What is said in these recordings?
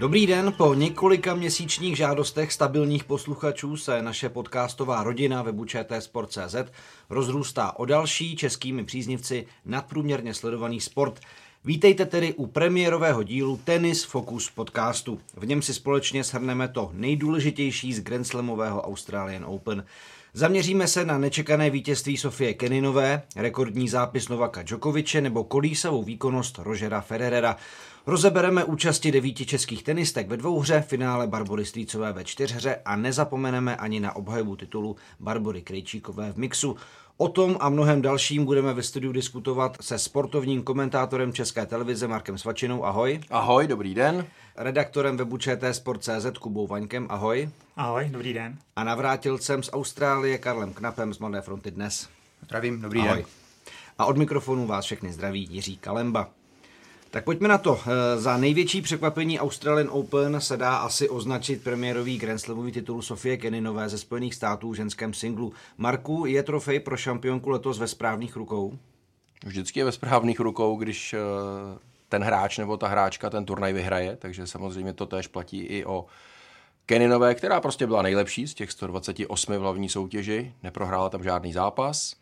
Dobrý den, po několika měsíčních žádostech stabilních posluchačů se naše podcastová rodina webu Sport.cz rozrůstá o další českými příznivci nadprůměrně sledovaný sport. Vítejte tedy u premiérového dílu Tennis Focus podcastu. V něm si společně shrneme to nejdůležitější z Grand Slamového Australian Open. Zaměříme se na nečekané vítězství Sofie Keninové, rekordní zápis Novaka Djokoviče nebo kolísavou výkonnost Rožera Federera. Rozebereme účasti devíti českých tenistek ve dvouhře, finále Barbory Strýcové ve čtyřhře a nezapomeneme ani na obhajobu titulu Barbory Krejčíkové v mixu. O tom a mnohem dalším budeme ve studiu diskutovat se sportovním komentátorem České televize Markem Svačinou. Ahoj. Ahoj, dobrý den. Redaktorem webu ČT Sport.cz Kubou Vaňkem. Ahoj. Ahoj, dobrý den. A navrátilcem z Austrálie Karlem Knapem z Mladé fronty dnes. Zdravím, dobrý Ahoj. den. A od mikrofonu vás všechny zdraví Jiří Kalemba. Tak pojďme na to. Eh, za největší překvapení Australian Open se dá asi označit premiérový Grand Slamový titul Sofie Keninové ze Spojených států v ženském singlu. Marku, je trofej pro šampionku letos ve správných rukou? Vždycky je ve správných rukou, když eh, ten hráč nebo ta hráčka ten turnaj vyhraje, takže samozřejmě to též platí i o Keninové, která prostě byla nejlepší z těch 128 v hlavní soutěži, neprohrála tam žádný zápas.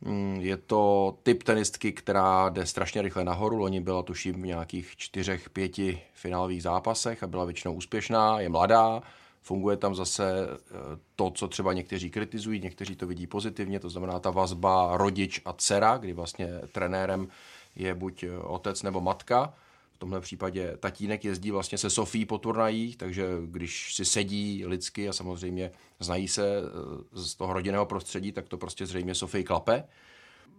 Mm, je to typ tenistky, která jde strašně rychle nahoru. Loni byla tuším v nějakých čtyřech, pěti finálových zápasech a byla většinou úspěšná, je mladá, funguje tam zase eh, to, co třeba někteří kritizují, někteří to vidí pozitivně, to znamená ta vazba rodič a dcera, kdy vlastně trenérem je buď otec nebo matka. V tomhle případě tatínek jezdí vlastně se Sofí po turnajích, takže když si sedí lidsky a samozřejmě znají se eh, z toho rodinného prostředí, tak to prostě zřejmě Sofii klape.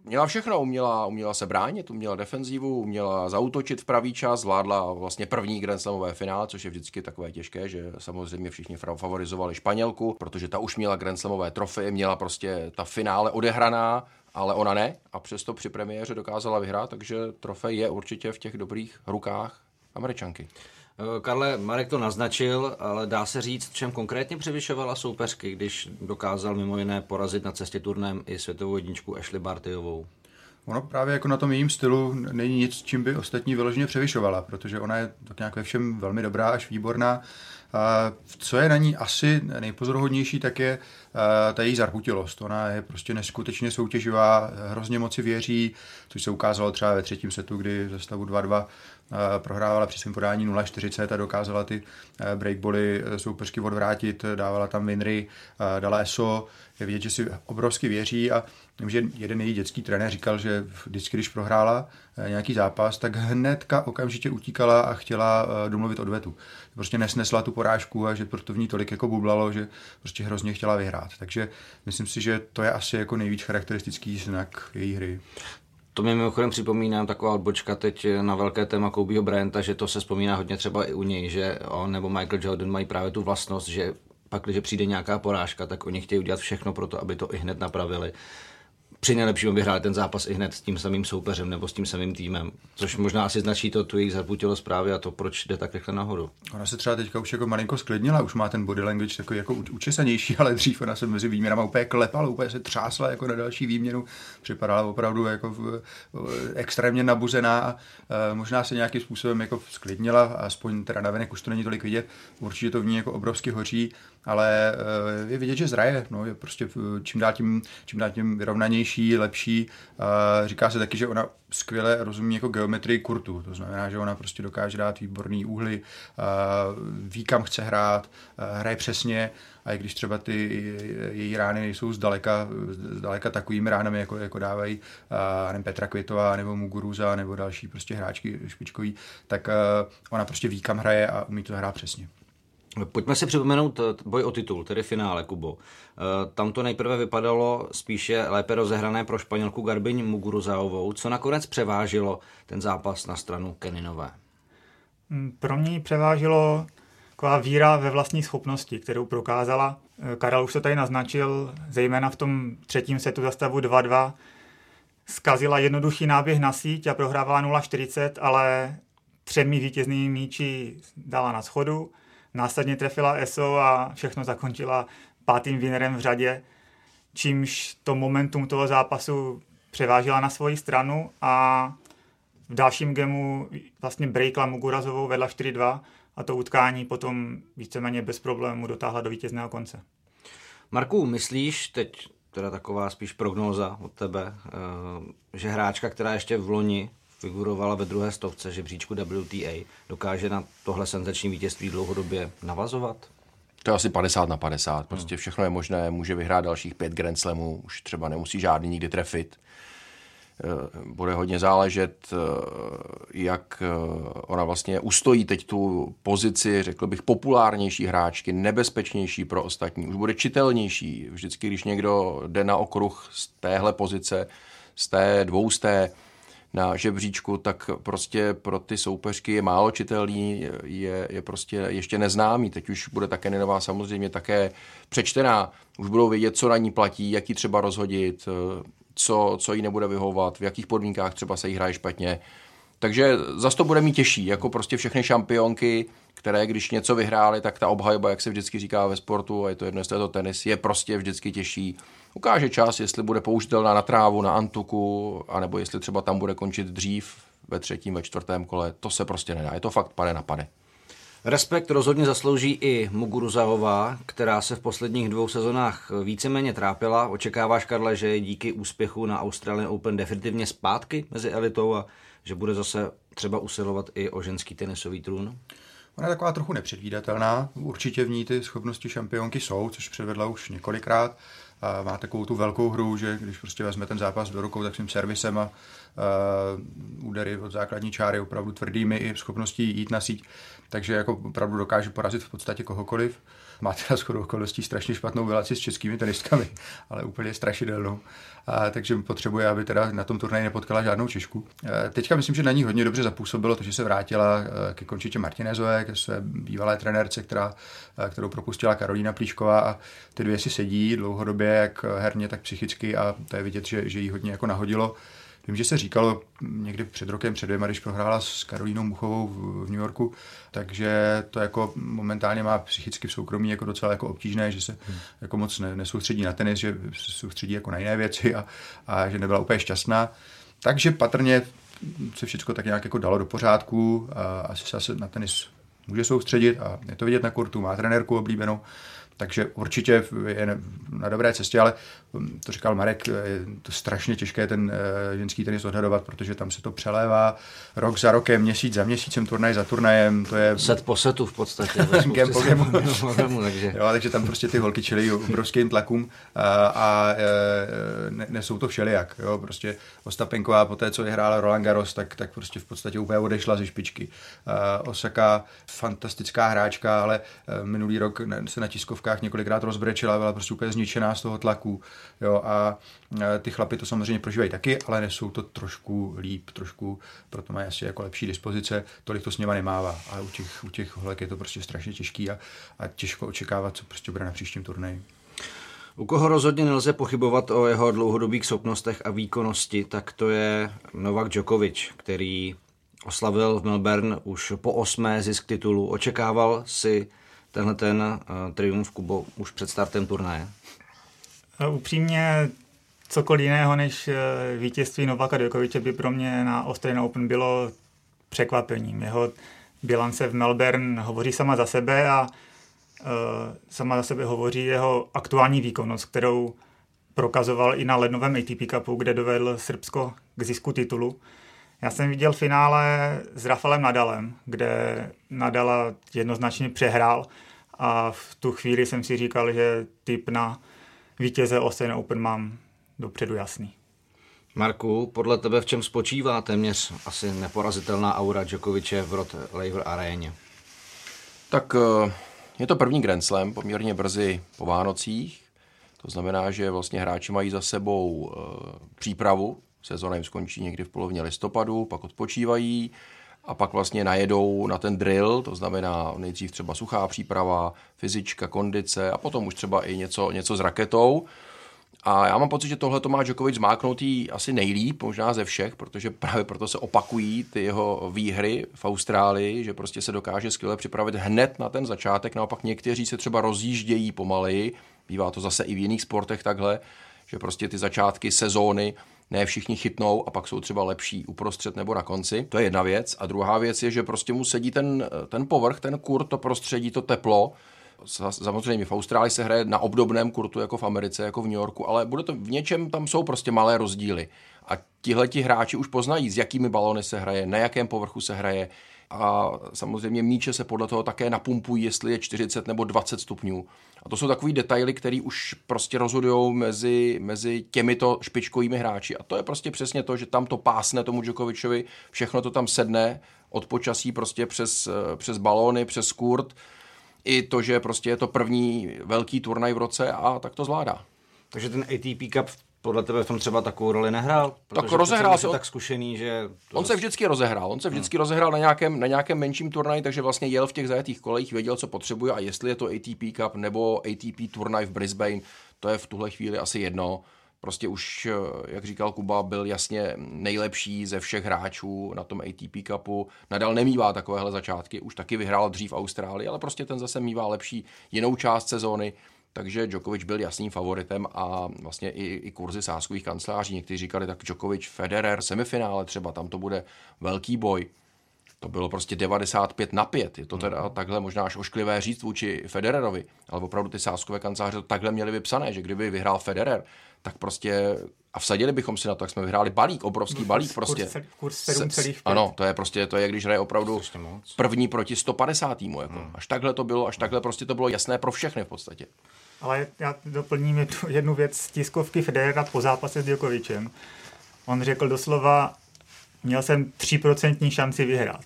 Měla všechno, uměla, uměla se bránit, uměla defenzivu, uměla zautočit v pravý čas, zvládla vlastně první Grand Slamové finále, což je vždycky takové těžké, že samozřejmě všichni favorizovali Španělku, protože ta už měla Grand Slamové trofeje, měla prostě ta finále odehraná, ale ona ne a přesto při premiéře dokázala vyhrát, takže trofej je určitě v těch dobrých rukách Američanky. Eh, Karle, Marek to naznačil, ale dá se říct, čem konkrétně převyšovala soupeřky, když dokázal mimo jiné porazit na cestě turnem i světovou jedničku Ashley Bartyovou. Ono právě jako na tom jejím stylu není nic, čím by ostatní vyloženě převyšovala, protože ona je tak nějak ve všem velmi dobrá až výborná. A co je na ní asi nejpozoruhodnější, tak je ta její zarputilost. Ona je prostě neskutečně soutěživá, hrozně moci věří, což se ukázalo třeba ve třetím setu, kdy ze stavu 2-2 prohrávala při svém podání 0-40 a dokázala ty breakboly soupeřky odvrátit, dávala tam winry, dala ESO, je vidět, že si obrovsky věří a vím, že jeden její dětský trenér říkal, že vždycky, když prohrála nějaký zápas, tak hnedka okamžitě utíkala a chtěla domluvit odvetu. Prostě nesnesla tu porážku a že proto v ní tolik jako bublalo, že prostě hrozně chtěla vyhrát. Takže myslím si, že to je asi jako nejvíc charakteristický znak její hry. To mi mimochodem připomínám taková odbočka teď na velké téma Kobeho Bryanta, že to se vzpomíná hodně třeba i u něj, že on nebo Michael Jordan mají právě tu vlastnost, že pak, když přijde nějaká porážka, tak oni chtějí udělat všechno pro to, aby to i hned napravili při nejlepším vyhráli ten zápas i hned s tím samým soupeřem nebo s tím samým týmem. Což možná asi značí to tu jejich zaputilo zprávy a to, proč jde tak rychle nahoru. Ona se třeba teďka už jako malinko sklidnila, už má ten body language takový jako učesanější, ale dřív ona se mezi výměnama úplně klepala, úplně se třásla jako na další výměnu. Připadala opravdu jako v, extrémně nabuzená a e, možná se nějakým způsobem jako sklidnila, aspoň teda navenek už to není tolik vidět. Určitě to v ní jako obrovsky hoří, ale e, je vidět, že zraje. No, je prostě čím dál tím, čím dál tím vyrovnanější, lepší. Říká se taky, že ona skvěle rozumí jako geometrii kurtu. To znamená, že ona prostě dokáže dát výborný úhly, ví, kam chce hrát, hraje přesně a i když třeba ty její rány nejsou zdaleka, zdaleka takovými ránami, jako, jako dávají uh, Petra Květová nebo Muguruza nebo další prostě hráčky špičkový, tak ona prostě ví, kam hraje a umí to hrát přesně. Pojďme si připomenout boj o titul, tedy finále, Kubo. Tam to nejprve vypadalo spíše lépe rozehrané pro Španělku Garbiň Muguruzaovou, co nakonec převážilo ten zápas na stranu Keninové. Mm, pro mě převážilo taková víra ve vlastní schopnosti, kterou prokázala. Karel už to tady naznačil, zejména v tom třetím setu za stavu 2-2. Skazila jednoduchý náběh na síť a prohrávala 0-40, ale třemi vítěznými míči dala na schodu Následně trefila ESO a všechno zakončila pátým winnerem v řadě, čímž to momentum toho zápasu převážila na svoji stranu a v dalším gemu vlastně breakla Mugurazovou vedla 4-2 a to utkání potom víceméně bez problému dotáhla do vítězného konce. Marku, myslíš, teď teda taková spíš prognóza od tebe, eh, že hráčka, která ještě v loni figurovala ve druhé stovce žebříčku WTA, dokáže na tohle senzační vítězství dlouhodobě navazovat? To je asi 50 na 50. Prostě všechno je možné, může vyhrát dalších pět Grand Slamů, už třeba nemusí žádný nikdy trefit. Eh, bude hodně záležet, eh, jak eh, ona vlastně ustojí teď tu pozici, řekl bych, populárnější hráčky, nebezpečnější pro ostatní, už bude čitelnější. Vždycky, když někdo jde na okruh z téhle pozice, z té dvousté, na žebříčku, tak prostě pro ty soupeřky je málo čitelný, je, je prostě ještě neznámý. Teď už bude také nová samozřejmě také přečtená. Už budou vědět, co na ní platí, jak ji třeba rozhodit, co, co jí nebude vyhovovat, v jakých podmínkách třeba se jí hraje špatně. Takže zase to bude mít těžší, jako prostě všechny šampionky, které když něco vyhrály, tak ta obhajba, jak se vždycky říká ve sportu, a je to jedno, jestli je to tenis, je prostě vždycky těžší. Ukáže čas, jestli bude použitelná na trávu, na antuku, anebo jestli třeba tam bude končit dřív ve třetím, ve čtvrtém kole. To se prostě nedá. Je to fakt pade na pade. Respekt rozhodně zaslouží i Muguruzaová, která se v posledních dvou sezonách víceméně trápila. Očekáváš, Karle, že je díky úspěchu na Australian Open definitivně zpátky mezi elitou a že bude zase třeba usilovat i o ženský tenisový trůn? Ona je taková trochu nepředvídatelná. Určitě v ní ty schopnosti šampionky jsou, což předvedla už několikrát. A má takovou tu velkou hru, že když prostě vezme ten zápas do rukou, tak svým servisem a, a údery od základní čáry opravdu tvrdými i schopností jít na síť takže jako opravdu dokáže porazit v podstatě kohokoliv. Má teda shodou okolností strašně špatnou relaci s českými tenistkami, ale úplně strašidelnou. A, takže potřebuje, aby teda na tom turnaji nepotkala žádnou Češku. E, teďka myslím, že na ní hodně dobře zapůsobilo to, že se vrátila e, ke Končitě Martinezové, ke své bývalé trenérce, která, e, kterou propustila Karolína Plíšková a ty dvě si sedí dlouhodobě, jak herně, tak psychicky a to je vidět, že, že jí hodně jako nahodilo. Vím, že se říkalo někdy před rokem, před dvěma, když prohrála s Karolínou Muchovou v New Yorku, takže to jako momentálně má psychicky v soukromí jako docela jako obtížné, že se hmm. jako moc ne, nesoustředí na tenis, že se soustředí jako na jiné věci a, a že nebyla úplně šťastná. Takže patrně se všechno tak nějak jako dalo do pořádku a asi se asi na tenis může soustředit a je to vidět na kurtu, má trenérku oblíbenou, takže určitě je na dobré cestě, ale to říkal Marek, je to strašně těžké ten eh, ženský tenis odhadovat, protože tam se to přelévá rok za rokem, měsíc za měsícem, turnaj za turnajem, to je... Set po setu v podstatě. Game po takže... Jo, takže tam prostě ty holky čelí obrovským tlakům a, a eh, ne, nesou to všelijak. Jo, prostě Ostapenková po té, co vyhrála Roland Garros, tak, tak prostě v podstatě úplně odešla ze špičky. A Osaka, fantastická hráčka, ale eh, minulý rok se na tiskovkách několikrát rozbrečila, byla prostě úplně zničená z toho tlaku. Jo, a e, ty chlapy to samozřejmě prožívají taky, ale nesou to trošku líp, trošku, proto mají asi jako lepší dispozice, tolik to s něma nemává. A u těch, u těch holek je to prostě strašně těžký a, a těžko očekávat, co prostě bude na příštím turnaji. U koho rozhodně nelze pochybovat o jeho dlouhodobých schopnostech a výkonnosti, tak to je Novak Djokovic, který oslavil v Melbourne už po osmé zisk titulu. Očekával si tenhle ten uh, triumf Kubo už před startem turnaje? Upřímně cokoliv jiného než eh, vítězství Novaka Djokoviče by pro mě na Australian Open bylo překvapením. Jeho bilance v Melbourne hovoří sama za sebe a uh, sama za sebe hovoří jeho aktuální výkonnost, kterou prokazoval i na lednovém ATP Cupu, kde dovedl Srbsko k zisku titulu. Já jsem viděl finále s Rafaelem Nadalem, kde Nadala jednoznačně přehrál a v tu chvíli jsem si říkal, že typ na vítěze Australian Open mám dopředu jasný. Marku, podle tebe v čem spočívá téměř asi neporazitelná aura Djokoviče v Rod Laver aréně? Tak eh, je to první Grand Slam, poměrně brzy po Vánocích. To znamená, že vlastně hráči mají za sebou eh, přípravu Sezona jim skončí někdy v polovině listopadu, pak odpočívají a pak vlastně najedou na ten drill, to znamená nejdřív třeba suchá příprava, fyzička, kondice a potom už třeba i něco, něco s raketou. A já mám pocit, že tohle to má Djokovic zmáknutý asi nejlíp, možná ze všech, protože právě proto se opakují ty jeho výhry v Austrálii, že prostě se dokáže skvěle připravit hned na ten začátek. Naopak někteří se třeba rozjíždějí pomaleji, bývá to zase i v jiných sportech takhle, že prostě ty začátky sezóny ne všichni chytnou a pak jsou třeba lepší uprostřed nebo na konci. To je jedna věc. A druhá věc je, že prostě mu sedí ten, ten povrch, ten kur, to prostředí, to teplo, Samozřejmě v Austrálii se hraje na obdobném kurtu jako v Americe, jako v New Yorku, ale bude to v něčem, tam jsou prostě malé rozdíly. A tihleti hráči už poznají, s jakými balony se hraje, na jakém povrchu se hraje. A samozřejmě míče se podle toho také napumpují, jestli je 40 nebo 20 stupňů. A to jsou takové detaily, které už prostě rozhodují mezi, mezi těmito špičkovými hráči. A to je prostě přesně to, že tam to pásne tomu Djokovičovi, všechno to tam sedne od počasí prostě přes, přes balóny, přes kurt i to, že prostě je to první velký turnaj v roce a tak to zvládá. Takže ten ATP Cup podle tebe v tom třeba takovou roli nehrál? Tak rozehrál se. tak zkušený, že... On se vždycky rozehrál. On se vždycky hmm. rozehrál na nějakém, na nějakém menším turnaji, takže vlastně jel v těch zajetých kolejích, věděl, co potřebuje a jestli je to ATP Cup nebo ATP turnaj v Brisbane, to je v tuhle chvíli asi jedno. Prostě už, jak říkal Kuba, byl jasně nejlepší ze všech hráčů na tom ATP Cupu. Nadal nemývá takovéhle začátky, už taky vyhrál dřív Austrálii, ale prostě ten zase mývá lepší jinou část sezóny takže Djokovic byl jasným favoritem a vlastně i, i kurzy sáskových kanceláří. Někteří říkali, tak Djokovic, Federer, semifinále třeba, tam to bude velký boj. To bylo prostě 95 na 5. Je to teda hmm. takhle možná až ošklivé říct vůči Federerovi, ale opravdu ty sáskové kanceláře to takhle měli vypsané, že kdyby vyhrál Federer, tak prostě a vsadili bychom si na to, jak jsme vyhráli balík, obrovský balík prostě. Kurz, kurz 7,5. Ano, to je prostě, to je, když hraje opravdu první proti 150 týmu. Jako. Hmm. Až takhle to bylo, až takhle prostě to bylo jasné pro všechny v podstatě. Ale já doplním jednu věc z tiskovky Federera po zápase s Djokovicem. On řekl doslova, měl jsem 3% šanci vyhrát.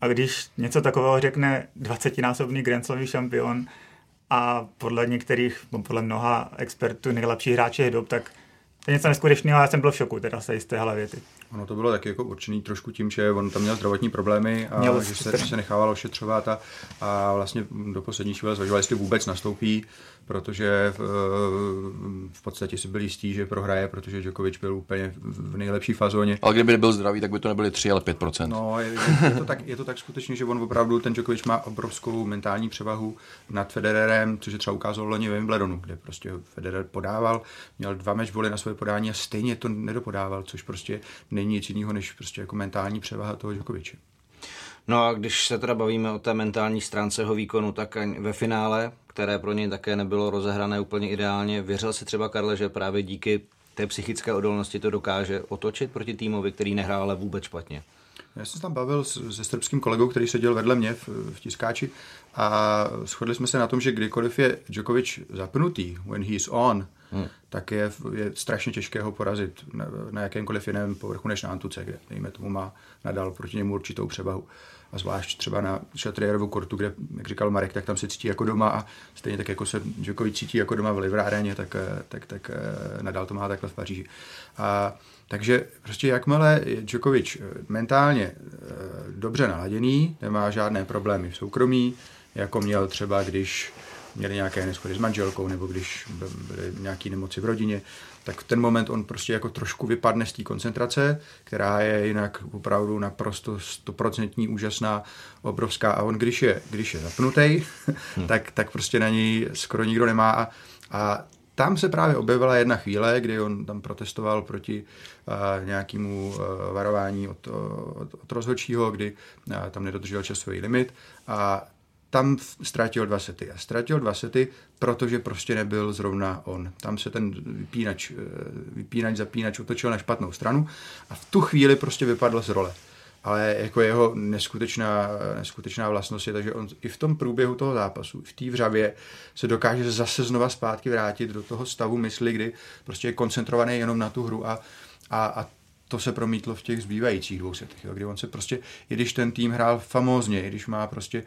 A když něco takového řekne 20-násobný Grand šampion a podle některých, podle mnoha expertů nejlepší hráče dob, tak to je něco neskutečného, já jsem byl v šoku teda se z téhle věty. Ono to bylo taky jako určený trošku tím, že on tam měl zdravotní problémy a měl že se, se nechával ošetřovat a, a vlastně do poslední chvíle zvažoval, jestli vůbec nastoupí protože v, v podstatě si byl jistý, že prohraje, protože Djokovic byl úplně v nejlepší fazóně. Ale kdyby nebyl zdravý, tak by to nebyly 3, ale 5%. No, je, je, to tak, je to tak skutečně, že on opravdu, ten Djokovic má obrovskou mentální převahu nad Federerem, což je třeba ukázalo loni ve Wimbledonu, kde prostě Federer podával, měl dva matchboly na svoje podání a stejně to nedopodával, což prostě není nic jiného, než prostě jako mentální převaha toho Djokoviče. No a když se teda bavíme o té mentální stránce jeho výkonu, tak ve finále, které pro něj také nebylo rozehrané úplně ideálně, věřil si třeba Karle, že právě díky té psychické odolnosti to dokáže otočit proti týmovi, který nehrál ale vůbec špatně. Já jsem se tam bavil se srbským kolegou, který seděl vedle mě v, v tiskáči a shodli jsme se na tom, že kdykoliv je Djokovic zapnutý, when he is on, hmm. tak je, je strašně těžké ho porazit na, na jakémkoliv jiném povrchu než na Antuce, kde, dejme tomu, má nadal proti němu určitou převahu a zvlášť třeba na Šatrierovu kortu, kde, jak říkal Marek, tak tam se cítí jako doma a stejně tak jako se Djokovic cítí jako doma v Livráreně, tak, eh, tak, tak eh, nadal to má takhle v Paříži. A, takže prostě jakmile je Djokovic eh, mentálně dobře naladěný, nemá žádné problémy v soukromí, jako měl třeba, když měli nějaké neschody s manželkou, nebo když byly nějaké nemoci v rodině, tak v ten moment on prostě jako trošku vypadne z té koncentrace, která je jinak opravdu naprosto stoprocentní, úžasná, obrovská. A on když je, když je zapnutý, hmm. tak, tak prostě na něj skoro nikdo nemá. A, a tam se právě objevila jedna chvíle, kdy on tam protestoval proti uh, nějakému uh, varování od, od, od rozhodčího, kdy uh, tam nedodržel časový limit. A tam ztratil dva sety. A ztratil dva sety, protože prostě nebyl zrovna on. Tam se ten vypínač, eh, vypínač, zapínač otočil na špatnou stranu a v tu chvíli prostě vypadl z role. Ale jako jeho neskutečná, neskutečná vlastnost je, takže on i v tom průběhu toho zápasu, v té vřavě, se dokáže zase znova zpátky vrátit do toho stavu mysli, kdy prostě je koncentrovaný jenom na tu hru a, a, a to se promítlo v těch zbývajících dvou setech, kdy on se prostě, i když ten tým hrál famózně, i když má prostě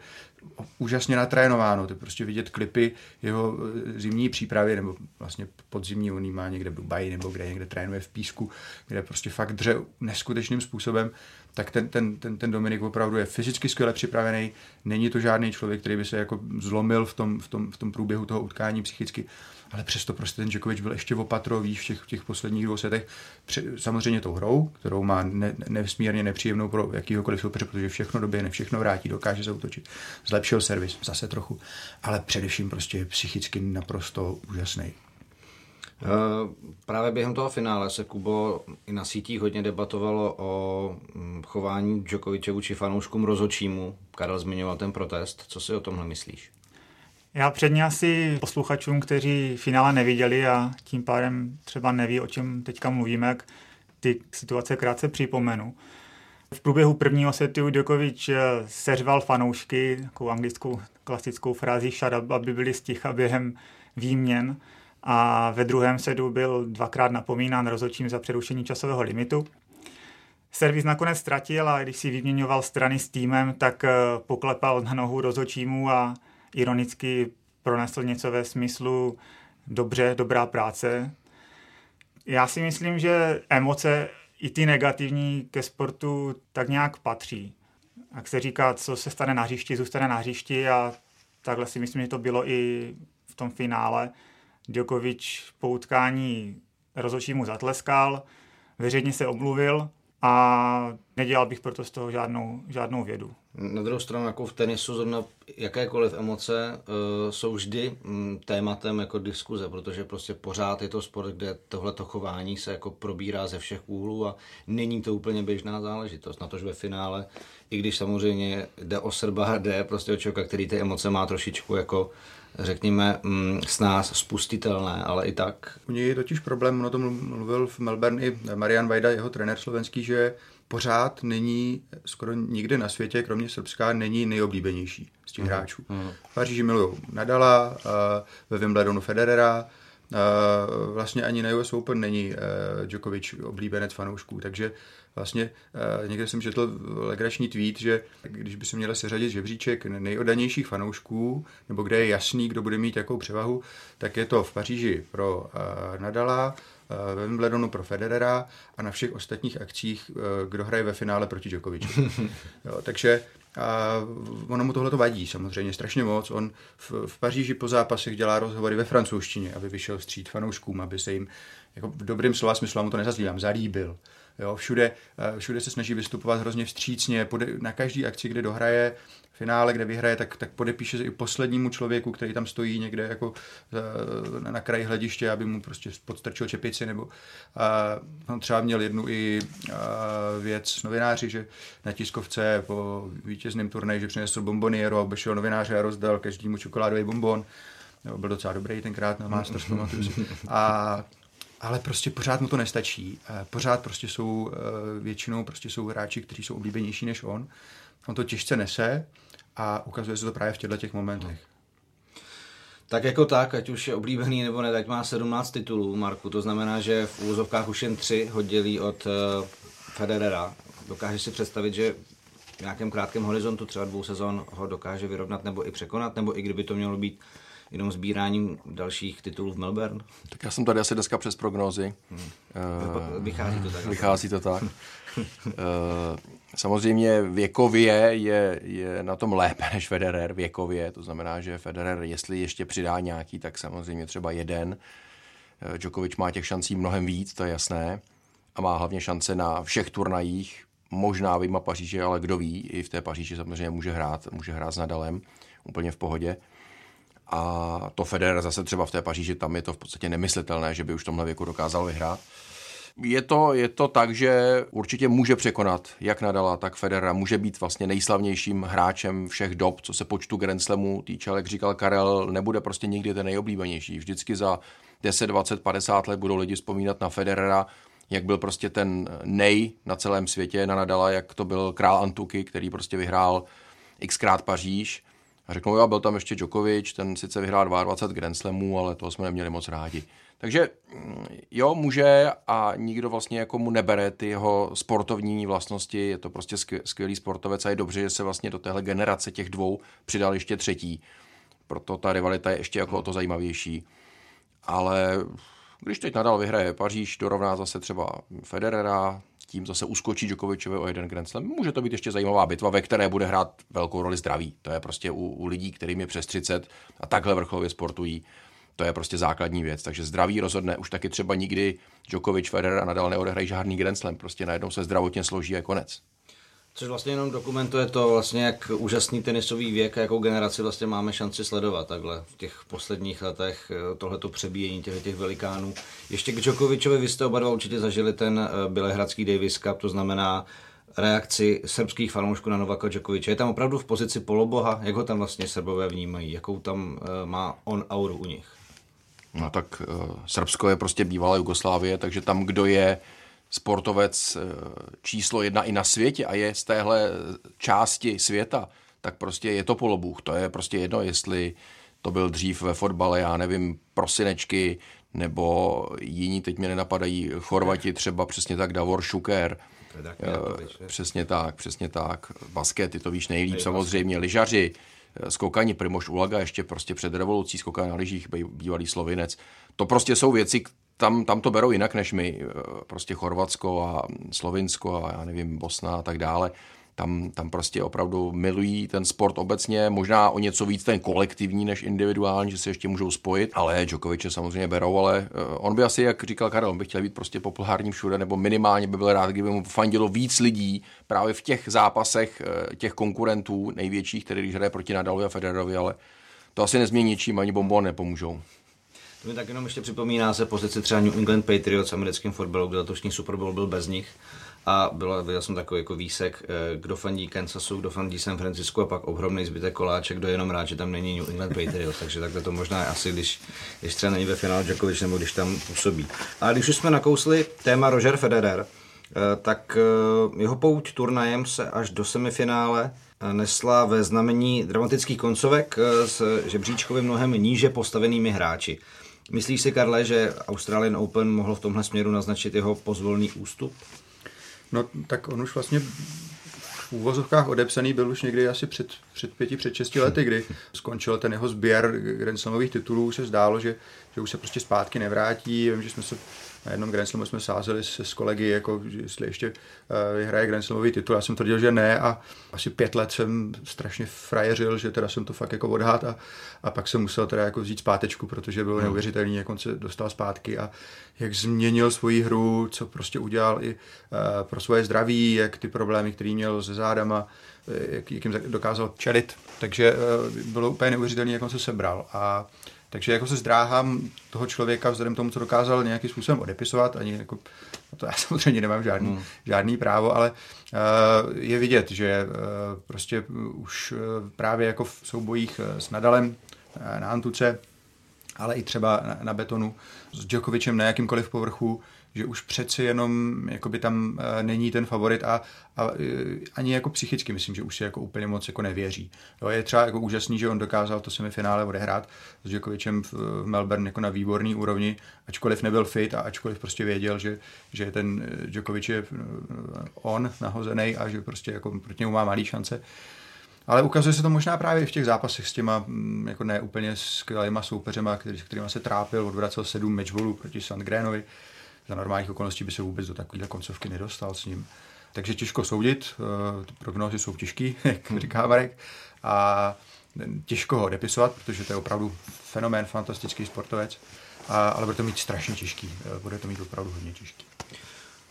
úžasně natrénováno, to prostě vidět klipy jeho eh, zimní přípravy, nebo vlastně podzimní, on má někde v Dubaji, nebo kde někde trénuje v písku, kde prostě fakt dře neskutečným způsobem, tak ten, ten, ten, ten Dominik opravdu je fyzicky skvěle připravený, není to žádný člověk, který by se jako zlomil v tom, v tom, v tom průběhu toho utkání psychicky, ale přesto prostě ten Djokovic byl ještě opatrový v těch, těch posledních dvou setech. Samozřejmě tou hrou, kterou má ne, nesmírně nepříjemnou pro jakýhokoliv soupeře, protože všechno doběhne, všechno vrátí, dokáže zautočit. Zlepšil servis, zase trochu, ale především prostě psychicky naprosto úžasný. Právě během toho finále se Kubo i na sítích hodně debatovalo o mm, chování Djokoviče vůči fanouškům rozočímu. Karel zmiňoval ten protest. Co si o tomhle myslíš? Já předně asi posluchačům, kteří finále neviděli a tím pádem třeba neví, o čem teďka mluvíme, ty situace krátce připomenu. V průběhu prvního setu Djokovic eh, seřval fanoušky, takovou anglickou klasickou frází shut up, aby byli sticha během výměn a ve druhém setu byl dvakrát napomínán rozhodčím za přerušení časového limitu. Servis nakonec ztratil a když si vyměňoval strany s týmem, tak eh, poklepal na nohu rozhodčímu a ironicky pronesl něco ve smyslu dobře, dobrá práce. Já si myslím, že emoce i ty negativní ke sportu tak nějak patří. Jak se říká, co se stane na hřišti, zůstane na hřišti a takhle si myslím, že to bylo i v tom finále. Djokovic po utkání rozhodčímu zatleskal, veřejně se omluvil a nedělal bych proto z toho žádnou, žádnou vědu. Na druhou stranu, jako v tenisu, zrovna jakékoliv emoce uh, jsou vždy um, tématem jako diskuze, protože prostě pořád je to sport, kde tohleto chování se jako probírá ze všech úhlů a není to úplně běžná záležitost. Na tož ve finále, i když samozřejmě jde o Srba, jde prostě o člověka, který ty emoce má trošičku jako řekněme, mm, s nás spustitelné, ale i tak. U něj je totiž problém, ono to mluvil v Melbourne i Marian Vajda, jeho trenér slovenský, že pořád není, skoro nikde na světě, kromě Srbska, není nejoblíbenější z těch mm. hráčů. Mm. V Paříži milují Nadala, ve Wimbledonu Federera, vlastně ani na US Open není e, Djokovic oblíbenec fanoušků, takže vlastně někde jsem četl legrační tweet, že když by se měla seřadit žebříček nejodanějších fanoušků, nebo kde je jasný, kdo bude mít jakou převahu, tak je to v Paříži pro Nadala, ve Wimbledonu pro Federera a na všech ostatních akcích, kdo hraje ve finále proti Djokoviču. takže a ono mu tohle to vadí samozřejmě strašně moc. On v, v Paříži po zápasech dělá rozhovory ve francouzštině, aby vyšel stříd fanouškům, aby se jim, jako v dobrým slova smyslu, mu to nezazlívám, zalíbil. Jo, všude, všude se snaží vystupovat hrozně vstřícně, na každý akci, kde dohraje, finále, kde vyhraje, tak, tak podepíše i poslednímu člověku, který tam stojí někde jako eh, na kraji hlediště, aby mu prostě podstrčil čepici, nebo a, on třeba měl jednu i a, věc novináři, že na tiskovce po vítězném turnaji, že přinesl bomboniéru a obešel novináře a rozdal každému čokoládový bonbon. Jo, byl docela dobrý tenkrát na Masters, pamatuju si. A ale prostě pořád mu to nestačí. Pořád prostě jsou, eh, většinou prostě jsou hráči, kteří jsou oblíbenější než on. On to těžce nese a ukazuje se to právě v těchto těch momentech. Tak jako tak, ať už je oblíbený nebo ne, tak má 17 titulů, Marku. To znamená, že v úvozovkách už jen tři hodilí od uh, Federera. Dokážeš si představit, že v nějakém krátkém horizontu, třeba dvou sezon, ho dokáže vyrovnat nebo i překonat, nebo i kdyby to mělo být jenom sbíráním dalších titulů v Melbourne? Tak já jsem tady asi dneska přes prognózy. Hmm. Uh, vychází to tak. Vychází to tak. uh, samozřejmě věkově je, je na tom lépe než Federer věkově, to znamená, že Federer, jestli ještě přidá nějaký, tak samozřejmě třeba jeden. Uh, Djokovic má těch šancí mnohem víc, to je jasné. A má hlavně šance na všech turnajích, možná vyjma Paříže, ale kdo ví, i v té Paříži samozřejmě může hrát, může hrát s Nadalem, úplně v pohodě. A to Federer zase třeba v té Paříži, tam je to v podstatě nemyslitelné, že by už v tomhle věku dokázal vyhrát. Je to, je to tak, že určitě může překonat jak Nadala, tak Federera. Může být vlastně nejslavnějším hráčem všech dob, co se počtu Grand Slamů týče, jak říkal Karel, nebude prostě nikdy ten nejoblíbenější. Vždycky za 10, 20, 50 let budou lidi vzpomínat na Federera, jak byl prostě ten nej na celém světě, na Nadala, jak to byl král Antuky, který prostě vyhrál xkrát Paříž a řeknou, jo, byl tam ještě Djokovic, ten sice vyhrál 22 Grand Slamů, ale toho jsme neměli moc rádi. Takže mm, jo, může a nikdo vlastně jako mu nebere ty jeho sportovní vlastnosti, je to prostě skvělý sportovec a je dobře, že se vlastně do téhle generace těch dvou přidal ještě třetí. Proto ta rivalita je ještě jako o to zajímavější. Ale když teď nadal vyhraje Paříž, dorovná zase třeba Federera, tím zase uskočí Djokovičovi o jeden Grand Slam. Může to být ještě zajímavá bitva, ve které bude hrát velkou roli zdraví. To je prostě u, u lidí, kterým je přes 30 a takhle vrcholově sportují. To je prostě základní věc. Takže zdraví rozhodne. Už taky třeba nikdy Djokovic, Federer a Nadal neodehrají žádný Grand Slam. Prostě najednou se zdravotně složí a konec. Což vlastně jenom dokumentuje to, vlastně, jak úžasný tenisový věk a jakou generaci vlastně máme šanci sledovat takhle v těch posledních letech, eh, tohleto přebíjení těch, těch velikánů. Ještě k Djokovičovi, vy jste oba dva určitě zažili ten eh, Bělehradský Davis Cup, to znamená reakci srbských fanoušků na Novaka Djokoviče. Je tam opravdu v pozici poloboha, jak ho tam vlastně Srbové vnímají, jakou tam uh, má on auru u nich? No tak Srbsko je prostě bývalá Jugoslávie, takže tam, kdo je sportovec uh, číslo jedna i na světě a je z téhle části světa, tak prostě je to polobůh. To je prostě jedno, jestli to byl dřív ve fotbale, já nevím, prosinečky, nebo jiní, teď mě nenapadají, Chorvati třeba přesně tak, Davor Šuker, Přesně tak, přesně tak. Baskety, to víš nejlíp, samozřejmě, lyžaři, eh, skokani, Primoš Ulaga ještě prostě před revolucí skokal na lyžích, bývalý slovinec. To prostě jsou věci, tam, tam to berou jinak než my, eh, prostě Chorvatsko a Slovinsko a já nevím, Bosna a tak dále. Tam, tam prostě opravdu milují ten sport obecně, možná o něco víc ten kolektivní než individuální, že se ještě můžou spojit, ale Djokoviče samozřejmě berou, ale eh, on by asi, jak říkal Karel, on by chtěl být prostě populární všude, nebo minimálně by byl rád, kdyby mu fandilo víc lidí právě v těch zápasech eh, těch konkurentů největších, který hraje proti Nadalovi a Federerovi, ale to asi nezmění ničím, ani bombon nepomůžou. To mi tak jenom ještě připomíná se pozici třeba New England Patriots v americkém fotbalu, kde letošní Super Bowl byl bez nich a bylo, viděl jsem takový jako výsek, eh, kdo fandí Kansasu, kdo fandí San Francisco a pak ohromný zbytek koláček, kdo jenom rád, že tam není New England Patriots, takže takhle to možná je asi, když, když třeba není ve finále Djokovic nebo když tam působí. A když už jsme nakousli téma Roger Federer, eh, tak eh, jeho pouť turnajem se až do semifinále nesla ve znamení dramatických koncovek s žebříčkovým mnohem níže postavenými hráči. Myslíš si, Karle, že Australian Open mohl v tomhle směru naznačit jeho pozvolný ústup? No tak on už vlastně v úvozovkách odepsaný byl už někdy asi před, před pěti, před šesti lety, kdy skončil ten jeho sběr Grand Slamových titulů, se zdálo, že, že už se prostě zpátky nevrátí. Vím, že jsme se na jednom Grand Slamu jsme sázeli se s kolegy, jako, jestli ještě uh, vyhraje Grand Slamový titul. Já jsem tvrdil, že ne a asi pět let jsem strašně frajeřil, že teda jsem to fakt jako odhad a, a pak jsem musel teda jako vzít zpátečku, protože bylo hmm. neuvěřitelný, jak on se dostal zpátky a jak změnil svoji hru, co prostě udělal i uh, pro svoje zdraví, jak ty problémy, které měl se zádama, eh, jak, jak jim dokázal čelit. Takže bylo úplně neuvěřitelné, jak on se sebral. A takže jako se zdráhám toho člověka vzhledem k tomu, co dokázal nějakým způsobem odepisovat, ani jako, no to já samozřejmě nemám žádný, hmm. žádný právo, ale uh, je vidět, že uh, prostě už uh, právě jako v soubojích s Nadalem uh, na Antuce, ale i třeba na, na betonu s Djokovicem na jakýmkoliv povrchu, že už přeci jenom jakoby tam uh, není ten favorit a, a uh, ani jako psychicky myslím, že už si jako úplně moc jako nevěří. Jo, je třeba jako úžasný, že on dokázal to semifinále odehrát s Djokovicem v, Melbourne jako na výborný úrovni, ačkoliv nebyl fit a ačkoliv prostě věděl, že, že ten eh, Djokovic je on nahozený a že prostě jako proti němu má malý šance. Ale ukazuje se to možná právě v těch zápasech s těma mm, jako ne úplně skvělýma soupeřema, který, s kterými se trápil, odvracel sedm matchballů proti Sandgrenovi za normálních okolností by se vůbec do takovéhle koncovky nedostal s ním. Takže těžko soudit, eh, ty prognózy jsou těžký, jak hmm. říká Marek, a těžko ho depisovat, protože to je opravdu fenomén, fantastický sportovec, a, ale bude to mít strašně těžký, eh, bude to mít opravdu hodně těžký.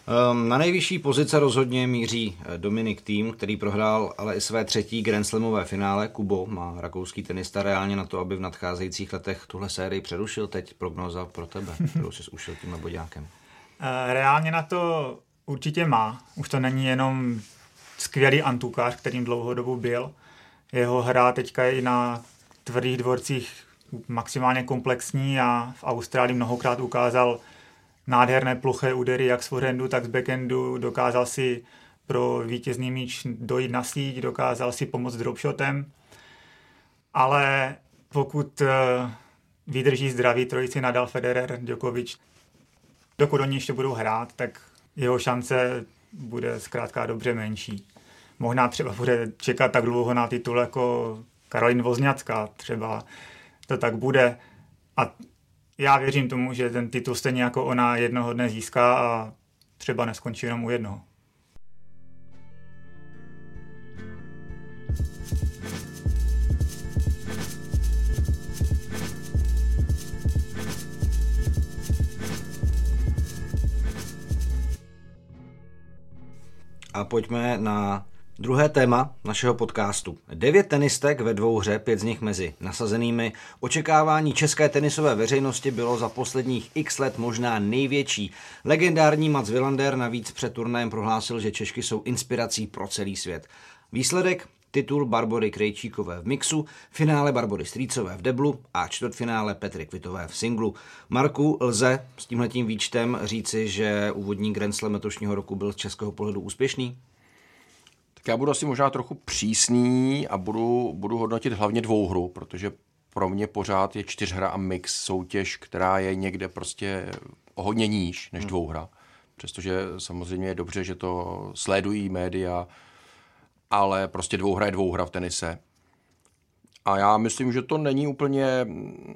Ehm, na nejvyšší pozice rozhodně míří eh, Dominik Tým, který prohrál ale i své třetí Grand Slamové finále. Kubo má rakouský tenista reálně na to, aby v nadcházejících letech tuhle sérii přerušil. Teď prognoza pro tebe, kterou jsi ušil tím boďákem. Eh, reálně na to určitě má. Už to není jenom skvělý antukář, kterým dlouhodobu byl. Jeho hra teďka je i na tvrdých dvorcích maximálně komplexní a v Austrálii mnohokrát ukázal nádherné ploché údery jak z forehandu, tak z backhandu. Dokázal si pro vítězný míč dojít na síť, dokázal si pomoct dropshotem. Ale pokud eh, vydrží zdraví trojici Nadal, Federer, Djokovic, dokud oni ještě budou hrát, tak jeho šance bude zkrátka dobře menší. Možná třeba bude čekat tak dlouho na titul jako Karolín Vozňacká, třeba to tak bude. A já věřím tomu, že ten titul stejně jako ona jednoho dne získá a třeba neskončí jenom u jednoho. A pojďme na Druhé téma našeho podcastu. Devět tenistek ve dvou hře, pět z nich mezi nasazenými. Očekávání české tenisové veřejnosti bylo za posledních x let možná největší. Legendární Mats Wilander navíc před turnajem prohlásil, že Češky jsou inspirací pro celý svět. Výsledek? Titul Barbory Krejčíkové v mixu, finále Barbory Strýcové v deblu a čtvrtfinále Petry Kvitové v singlu. Marku, lze s tímhletím výčtem říci, že úvodní Grand Slam letošního roku byl z českého pohledu úspěšný? Tak já budu asi možná trochu přísný a budu, budu hodnotit hlavně dvouhru, protože pro mě pořád je čtyřhra a mix soutěž, která je někde prostě o hodně níž než hmm. dvouhra. Přestože samozřejmě je dobře, že to sledují média, ale prostě dvouhra je dvouhra v tenise. A já myslím, že to není úplně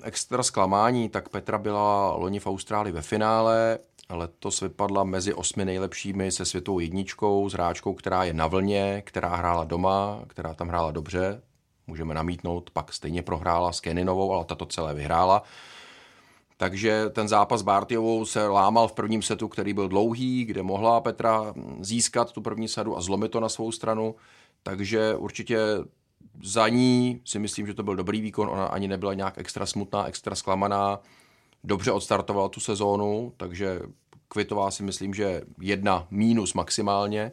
extra zklamání. Tak Petra byla loni v Austrálii ve finále, letos vypadla mezi osmi nejlepšími se světovou jedničkou, s hráčkou, která je na vlně, která hrála doma, která tam hrála dobře. Můžeme namítnout, pak stejně prohrála s Keninovou, ale ta to celé vyhrála. Takže ten zápas s Bartiovou se lámal v prvním setu, který byl dlouhý, kde mohla Petra získat tu první sadu a zlomit to na svou stranu. Takže určitě za ní si myslím, že to byl dobrý výkon. Ona ani nebyla nějak extra smutná, extra zklamaná. Dobře odstartovala tu sezónu, takže Kvitová si myslím, že jedna mínus maximálně.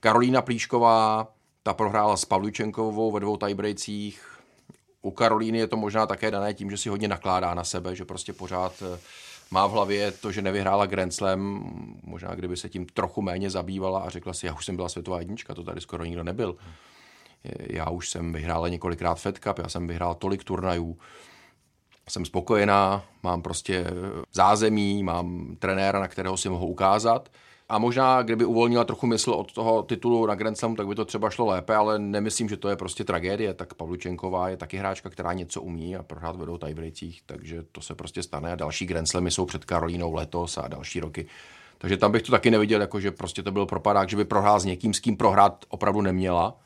Karolína Plíšková, ta prohrála s Pavlučenkovou ve dvou tiebreakcích. U Karolíny je to možná také dané tím, že si hodně nakládá na sebe, že prostě pořád eh, má v hlavě to, že nevyhrála Grand Slam, možná kdyby se tím trochu méně zabývala a řekla si, já už jsem byla světová jednička, to tady skoro nikdo nebyl. Já už jsem vyhrála několikrát Fed Cup, já jsem vyhrál tolik turnajů, jsem spokojená, mám prostě zázemí, mám trenéra, na kterého si mohu ukázat – a možná, kdyby uvolnila trochu mysl od toho titulu na Grand Slamu, tak by to třeba šlo lépe, ale nemyslím, že to je prostě tragédie. Tak Pavlučenková je taky hráčka, která něco umí a prohrát vedou tiebreakích, takže to se prostě stane. A další Grand Slamy jsou před Karolínou letos a další roky. Takže tam bych to taky neviděl, jako že prostě to byl propadák, že by prohrál s někým, s kým prohrát opravdu neměla.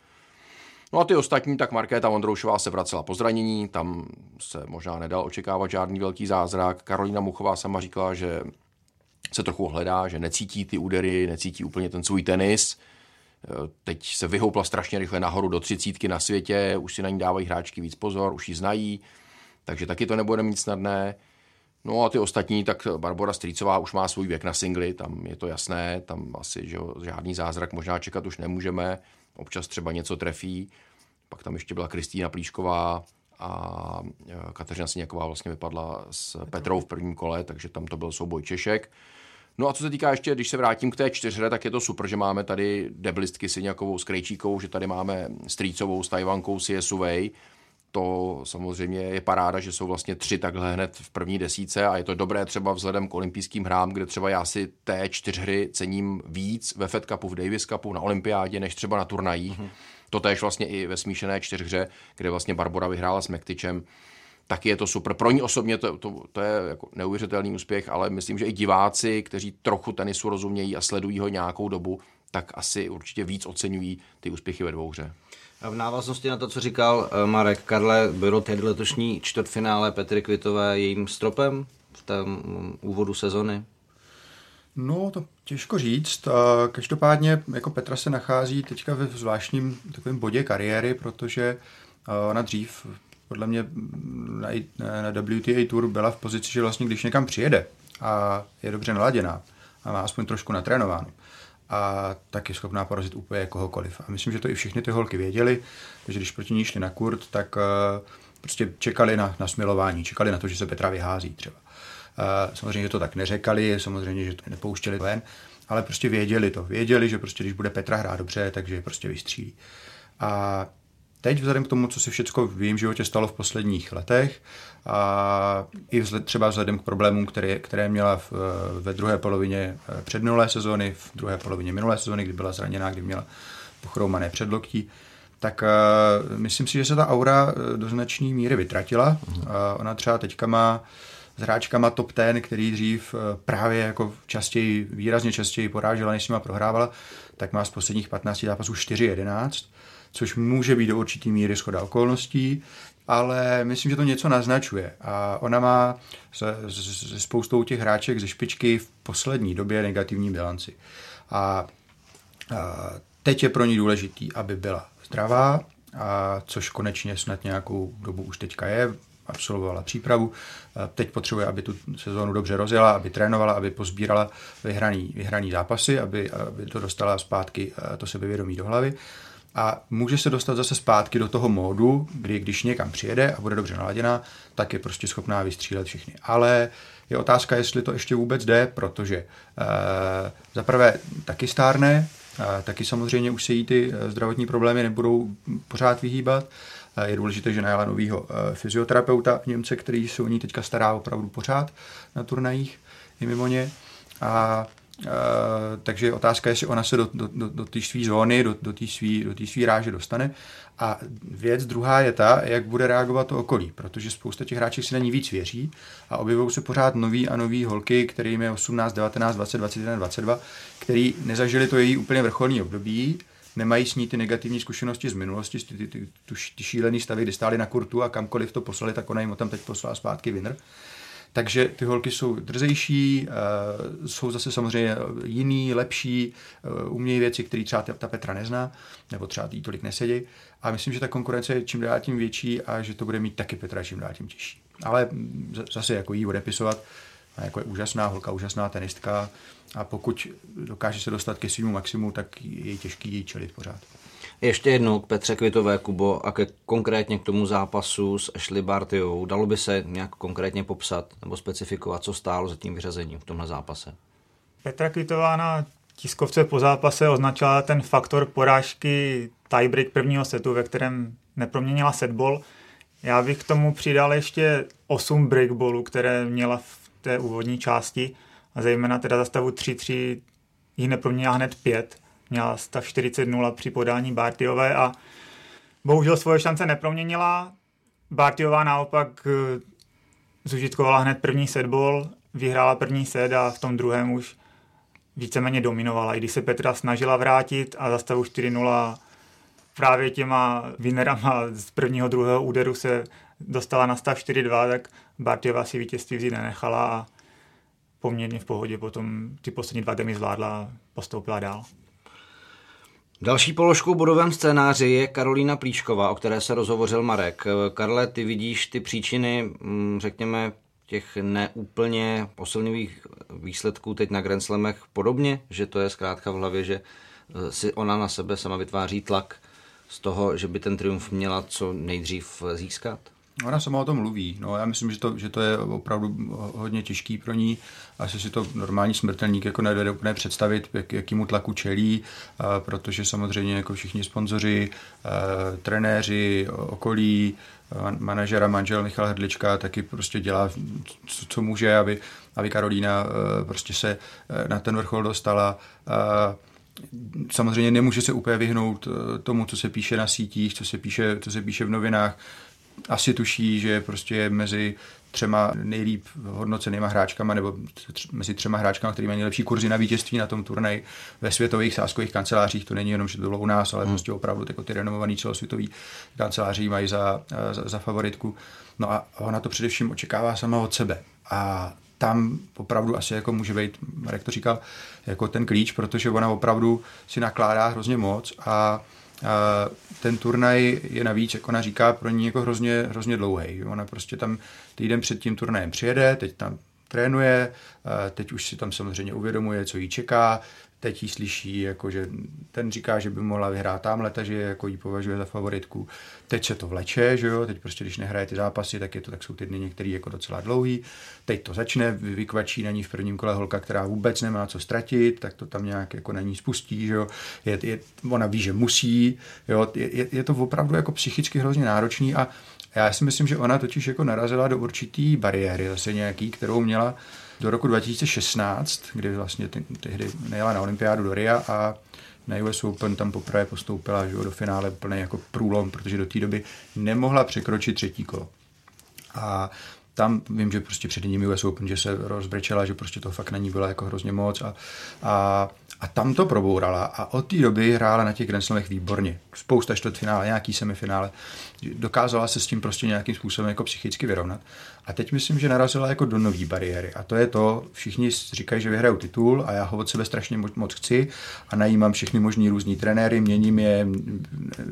No a ty ostatní, tak Markéta Vondroušová se vracela po zranění, tam se možná nedal očekávat žádný velký zázrak. Karolina Muchová sama říkala, že se trochu hledá, že necítí ty údery, necítí úplně ten svůj tenis. E, teď se vyhoupla strašně rychle nahoru do třicítky na světě, už si na ní dávají hráčky víc pozor, už ji znají, takže taky to nebude mít snadné. No a ty ostatní, tak Barbara Strýcová už má svůj věk na singly, tam je to jasné, tam asi že žádný zázrak možná čekat už nemůžeme, občas třeba něco trefí. Pak tam ještě byla Kristýna Plíšková a e, Kateřina Sněková vlastně vypadla s Petrou v prvním kole, takže tam to byl souboj Češek. No a co se týká ještě, když se vrátím k té čtyřhře, tak je to super, že máme tady deblistky Syňakovou s Krejčíkou, že tady máme Strýcovou s Tajvankou CSUV. To samozřejmě je paráda, že jsou vlastně tři takhle hned v první desíce a je to dobré třeba vzhledem k olympijským hrám, kde třeba já si té čtyřhry cením víc ve Fed Cupu, v Davis Cupu, na olympiádě, než třeba na turnajích. Mm-hmm. To též vlastně i ve smíšené čtyřhře, kde vlastně Barbora vyhrála s Mektičem taky je to super. Pro ní osobně to, to, to je jako neuvěřitelný úspěch, ale myslím, že i diváci, kteří trochu tenisu rozumějí a sledují ho nějakou dobu, tak asi určitě víc oceňují ty úspěchy ve dvouhře. V návaznosti na to, co říkal eh, Marek Karle, bylo tedy letošní čtvrtfinále Petry Kvitové jejím stropem v tom mm, úvodu sezony? No, to těžko říct. Každopádně jako Petra se nachází teďka ve zvláštním takovém bodě kariéry, protože ona dřív podle mě na, WTA Tour byla v pozici, že vlastně když někam přijede a je dobře naladěná a má aspoň trošku natrénováno, a tak je schopná porazit úplně kohokoliv. A myslím, že to i všechny ty holky věděli, že když proti ní šli na kurt, tak prostě čekali na, na smilování, čekali na to, že se Petra vyhází třeba. Uh, samozřejmě, že to tak neřekali, samozřejmě, že to nepouštěli ven, ale prostě věděli to. Věděli, že prostě když bude Petra hrát dobře, takže je prostě vystřílí. A Teď vzhledem k tomu, co se všechno v jejím životě stalo v posledních letech a i vzhled, třeba vzhledem k problémům, které, které měla v, ve druhé polovině eh, předminulé sezóny, v druhé polovině minulé sezóny, kdy byla zraněná, kdy měla pochroumané předloktí, tak uh, myslím si, že se ta aura eh, do značné míry vytratila. Uh, ona třeba teďka má s hráčkama top ten, který dřív právě jako častěji, výrazně častěji porážela, než s nima prohrávala, tak má z posledních 15 zápasů 4-11 což může být do určitý míry schoda okolností, ale myslím, že to něco naznačuje. A ona má se, se spoustou těch hráček ze špičky v poslední době negativní bilanci. A, a teď je pro ní důležitý, aby byla zdravá, a což konečně snad nějakou dobu už teďka je, absolvovala přípravu. Teď potřebuje, aby tu sezónu dobře rozjela, aby trénovala, aby pozbírala vyhraný, vyhraný zápasy, aby, aby to dostala zpátky to sebevědomí do hlavy. A může se dostat zase zpátky do toho módu, kdy když někam přijede a bude dobře naladěná, tak je prostě schopná vystřílet všechny. Ale je otázka, jestli to ještě vůbec jde, protože e, za prvé taky stárne, e, taky samozřejmě už se jí ty zdravotní problémy nebudou pořád vyhýbat. Je důležité, že najala novýho fyzioterapeuta Němce, který se o ní teďka stará opravdu pořád na turnajích i mimo ně. A Uh, takže otázka je, jestli ona se do, do, do, do té své zóny, do, do té své ráže dostane. A věc druhá je ta, jak bude reagovat to okolí, protože spousta těch hráčů si na ní víc věří a objevují se pořád nový a nový holky, kterým je 18, 19, 20, 21, 22, který nezažili to její úplně vrcholní období, nemají s ní ty negativní zkušenosti z minulosti, ty, ty, ty, ty šílený stavy, kdy stáli na kurtu a kamkoliv to poslali, tak ona jim o tam teď poslala zpátky winner. Takže ty holky jsou drzejší, eh, jsou zase samozřejmě jiný, lepší, eh, umějí věci, které třeba ta Petra nezná, nebo třeba jí tolik nesedí. A myslím, že ta konkurence je čím dál tím větší a že to bude mít taky Petra čím dál tím těžší. Ale zase jako jí odepisovat, jako je úžasná holka, úžasná tenistka a pokud dokáže se dostat ke svému maximu, tak je těžký jí čelit pořád. Ještě jednou k Petře Kvitové, Kubo, a ke, konkrétně k tomu zápasu s Ashley Bartyovou. Dalo by se nějak konkrétně popsat nebo specifikovat, co stálo za tím vyřazením v tomhle zápase? Petra Kvitová na tiskovce po zápase označila ten faktor porážky tiebreak prvního setu, ve kterém neproměnila setball. Já bych k tomu přidal ještě 8 breakballů, které měla v té úvodní části a zejména teda za stavu 3-3 jich neproměnila hned 5 měla stav 40-0 při podání Bartiové a bohužel svoje šance neproměnila. Bartiová naopak eh, zužitkovala hned první setball, vyhrála první set a v tom druhém už víceméně dominovala. I když se Petra snažila vrátit a za stavu 4-0 právě těma vinerama z prvního, druhého úderu se dostala na stav 4-2, tak Bartiová si vítězství vzít nenechala a poměrně v pohodě potom ty poslední dva demy zvládla a postoupila dál. Další položkou bodovém scénáři je Karolína Plíšková, o které se rozhovořil Marek. Karle, ty vidíš ty příčiny, mm, řekněme, těch neúplně posilnivých výsledků teď na Grand Slamech podobně, že to je zkrátka v hlavě, že eh, si ona na sebe sama vytváří tlak z toho, že by ten triumf měla co nejdřív získat? Ona sama o tom mluví. No, já myslím, že to, že to je opravdu hodně těžký pro ní. Asi si to normální smrtelník jako nedvede úplně představit, jak, jakýmu tlaku čelí, a, protože samozřejmě jako všichni sponzoři, a, trenéři, okolí, manažera, manžel Michal Hrdlička taky prostě dělá, co, co může, aby, aby Karolína prostě se na ten vrchol dostala. A, samozřejmě nemůže se úplně vyhnout tomu, co se píše na sítích, co se píše, co se píše v novinách asi tuší, že prostě je mezi třema nejlíp hodnocenýma hráčkama nebo mezi třema hráčkama, který mají nejlepší kurzy na vítězství na tom turnaji ve světových sáskových kancelářích. To není jenom, že to bylo u nás, ale hmm. prostě opravdu jako ty renomovaný celosvětový kanceláří mají za, za, za favoritku. No a ona to především očekává sama od sebe. A tam opravdu asi jako může být, Marek to říkal, jako ten klíč, protože ona opravdu si nakládá hrozně moc a ten turnaj je navíc, jak ona říká, pro ní jako hrozně, hrozně dlouhý. Ona prostě tam týden před tím turnajem přijede, teď tam trénuje, teď už si tam samozřejmě uvědomuje, co jí čeká, teď jí slyší, jako že ten říká, že by mohla vyhrát tamhle, že jako jí považuje za favoritku. Teď se to vleče, že jo, teď prostě, když nehraje ty zápasy, tak, je to, tak jsou ty dny některý jako docela dlouhý. Teď to začne, vykvačí na ní v prvním kole holka, která vůbec nemá co ztratit, tak to tam nějak jako na ní spustí, že jo. Je, je, ona ví, že musí, jo, je, je, to opravdu jako psychicky hrozně náročný a já si myslím, že ona totiž jako narazila do určitý bariéry zase nějaký, kterou měla do roku 2016, kdy vlastně tehdy nejela na olympiádu do Ria a na US Open tam poprvé postoupila že, do finále plný jako průlom, protože do té doby nemohla překročit třetí kolo. A tam vím, že prostě před ním US Open, že se rozbrečela, že prostě to fakt na ní bylo jako hrozně moc a, a, A tam to probourala a od té doby hrála na těch Grand Slamech výborně. Spousta čtvrtfinále, nějaký semifinále. Dokázala se s tím prostě nějakým způsobem jako psychicky vyrovnat. A teď myslím, že narazila jako do nové bariéry. A to je to, všichni říkají, že vyhrajou titul a já ho od sebe strašně moc, chci a najímám všechny možný různý trenéry, měním je,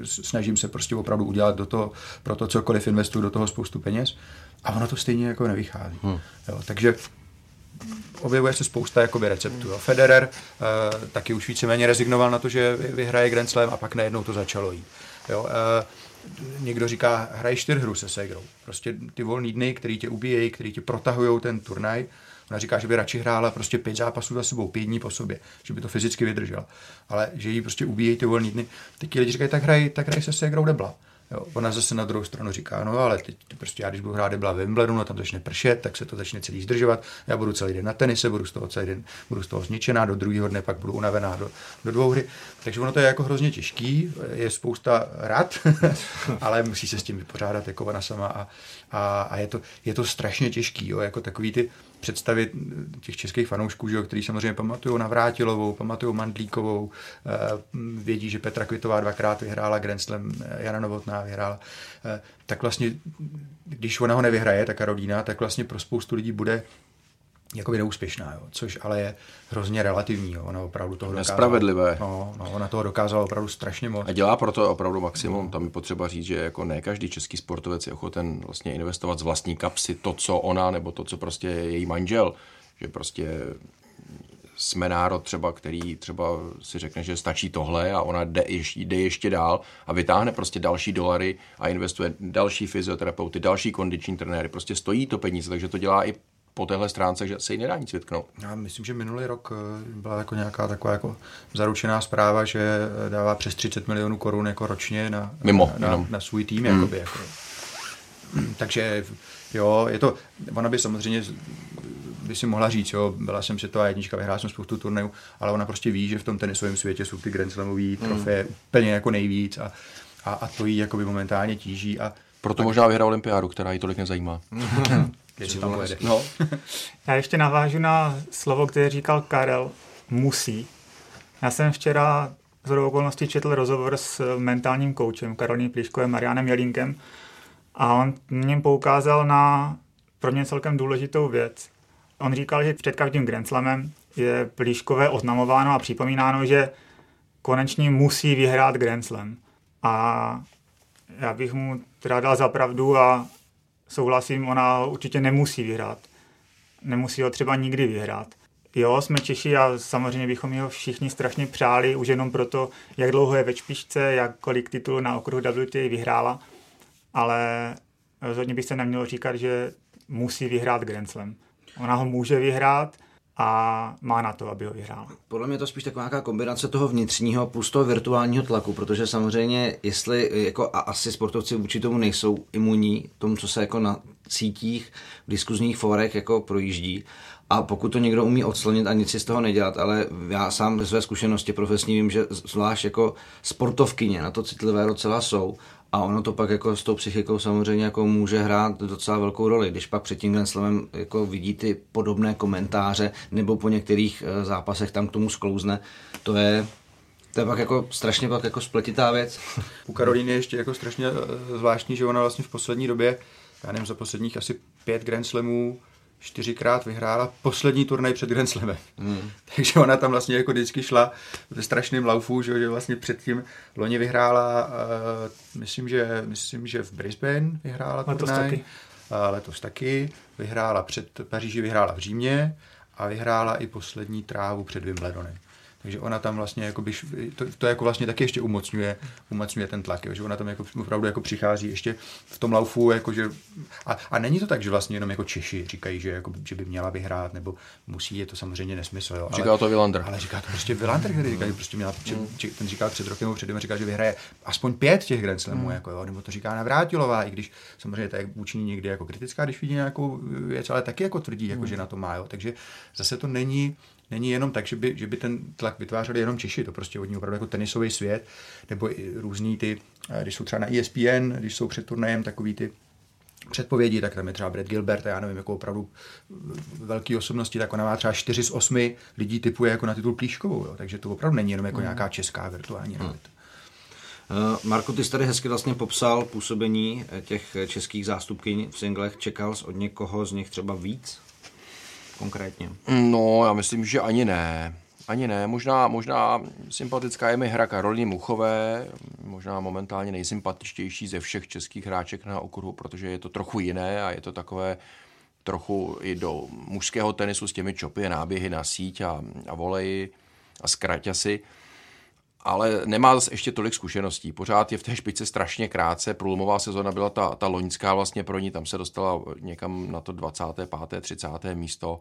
snažím se prostě opravdu udělat do toho, pro to cokoliv investuju do toho spoustu peněz. A ono to stejně jako nevychází. Hmm. Jo, takže objevuje se spousta jakoby, receptů. Jo. Federer uh, taky už víceméně rezignoval na to, že vyhraje Grand Slam a pak najednou to začalo jít. Jo. Uh, někdo říká, hraj čtyřhru se Segrou. Prostě ty volný dny, který tě ubíjejí, který tě protahují ten turnaj. Ona říká, že by radši hrála prostě pět zápasů za sebou, pět dní po sobě, že by to fyzicky vydržela. Ale že jí prostě ubíjejí ty volný dny. Teď lidi říkají, tak hraj, tak hraj se Segrou debla. Jo, ona zase na druhou stranu říká, no ale teď prostě já, když budu hrát debla ve Wimbledonu, tam začne pršet, tak se to začne celý zdržovat. Já budu celý den na tenise, budu z toho celý den, budu z toho zničená, do druhého dne pak budu unavená do, do dvou hry. Takže ono to je jako hrozně těžký, je spousta rad, ale musí se s tím vypořádat jako ona sama a, a, a je, to, je to strašně těžký, jo, jako takový ty představy těch českých fanoušků, že který samozřejmě pamatují na Vrátilovou, pamatují Mandlíkovou, eh, vědí, že Petra Kvitová dvakrát vyhrála Grand Slam, eh, Jana Novotná vyhrála, eh, tak vlastně, když ona ho nevyhraje, ta Karolína, tak vlastně pro spoustu lidí bude jakoby neúspěšná, jo, což ale je hrozně relativní. Jo. Ona opravdu toho dokázala. Nespravedlivé. No, no, ona toho dokázala opravdu strašně moc. A dělá proto opravdu maximum. No. Tam je potřeba říct, že jako ne každý český sportovec je ochoten vlastně investovat z vlastní kapsy to, co ona, nebo to, co prostě je její manžel. Že prostě jsme národ třeba, který třeba si řekne, že stačí tohle a ona jde ještě, jde ještě dál a vytáhne prostě další dolary a investuje další fyzioterapeuty, další kondiční trenéry. Prostě stojí to peníze, takže to dělá i po téhle stránce, že se jí nedá nic vytknout. Já myslím, že minulý rok eh, byla jako nějaká taková jako zaručená zpráva, že eh, dává přes 30 milionů korun jako ročně na, Mimo, na, na, na svůj tým. Hmm. Jakoby, jako. Takže jo, je to, ona by samozřejmě by si mohla říct, jo, byla jsem světová jednička, vyhrála jsem spoustu turnajů, ale ona prostě ví, že v tom tenisovém světě jsou ty Grand Slamový trofeje hmm. úplně jako nejvíc a, a, a to jí jakoby momentálně tíží. A, Proto možná vyhrál olympiádu, která jí tolik nezajímá. Jestli tam pojede. No. Já ještě navážu na slovo, které říkal Karel, musí. Já jsem včera z okolností četl rozhovor s mentálním koučem Karolín Plíškovým Marianem Jelínkem a on mě poukázal na pro mě celkem důležitou věc. On říkal, že před každým Grand Slamem je Plíškové oznamováno a připomínáno, že konečně musí vyhrát Grand Slam. A já bych mu teda dal za pravdu a souhlasím, ona určitě nemusí vyhrát. Nemusí ho třeba nikdy vyhrát. Jo, jsme Češi a samozřejmě bychom ho všichni strašně přáli, už jenom proto, jak dlouho je ve špičce, jak kolik titulů na okruhu WTA vyhrála, ale rozhodně by se nemělo říkat, že musí vyhrát Grand Slam. Ona ho může vyhrát, a má na to, aby ho vyhrál. Podle mě je to spíš taková nějaká kombinace toho vnitřního plus toho virtuálního tlaku, protože samozřejmě, jestli jako a asi sportovci vůči tomu nejsou imunní, tomu, co se jako na sítích, v diskuzních fórech jako projíždí, a pokud to někdo umí odslonit a nic si z toho nedělat, ale já sám ze své zkušenosti profesní vím, že zvlášť jako sportovkyně na to citlivé docela jsou a ono to pak jako s tou psychikou samozřejmě jako může hrát docela velkou roli. Když pak před tím Slamem jako vidí ty podobné komentáře nebo po některých eh, zápasech tam k tomu sklouzne, to je to je pak jako strašně pak jako spletitá věc. U Karolíny je ještě jako strašně eh, zvláštní, že ona vlastně v poslední době, já nevím, za posledních asi pět Grand Slamů čtyřikrát vyhrála poslední turnaj před Grand Slamem. Hmm. Takže ona tam vlastně jako vždycky šla ve strašném laufu, že, že vlastně předtím loni vyhrála, uh, myslím, že, myslím, že v Brisbane vyhrála letos turnaj. Taky. Uh, letos taky. Vyhrála před Paříži, vyhrála v Římě a vyhrála i poslední trávu před Wimbledonem. Takže ona tam vlastně, jakoby, to, to jako vlastně taky ještě umocňuje, umocňuje ten tlak, jo, že ona tam jako, opravdu jako přichází ještě v tom laufu, jako že, a, a, není to tak, že vlastně jenom jako Češi říkají, že, jako, že by měla vyhrát, nebo musí, je to samozřejmě nesmysl. Jo, říká to Vilander. Ale říká to prostě Vilander, který říká, že prostě měla, mm. ten říkal před rokem, před říká, že vyhraje aspoň pět těch Grand Slamů, mm. jako, jo, nebo to říká Navrátilová, i když samozřejmě to je vůči někdy jako kritická, když vidí nějakou věc, ale taky jako tvrdí, jako, mm. že na to má. Jo. Takže zase to není není jenom tak, že by, že by ten tlak vytvářeli jenom Češi, to prostě hodně opravdu jako tenisový svět, nebo i různý ty, eh, když jsou třeba na ESPN, když jsou před turnajem takový ty předpovědi, tak tam je třeba Brad Gilbert, já nevím, jako opravdu velký osobnosti, tak ona má třeba 4 z 8 lidí typuje jako na titul Plíškovou, jo. takže to opravdu není jenom jako mm. nějaká česká virtuální hmm. realita. Uh, Marko, ty jsi tady hezky vlastně popsal působení těch českých zástupkyň v singlech. Čekal jsi od někoho z nich třeba víc konkrétně? No, já myslím, že ani ne. Ani ne, možná, možná sympatická je mi hra Karoliny Muchové, možná momentálně nejsympatičtější ze všech českých hráček na okruhu, protože je to trochu jiné a je to takové trochu i do mužského tenisu s těmi čopy, náběhy na síť a, a voleji a zkraťasy ale nemá zase ještě tolik zkušeností. Pořád je v té špičce strašně krátce. Průlomová sezona byla ta, ta loňská vlastně pro ní, tam se dostala někam na to 25. 30. místo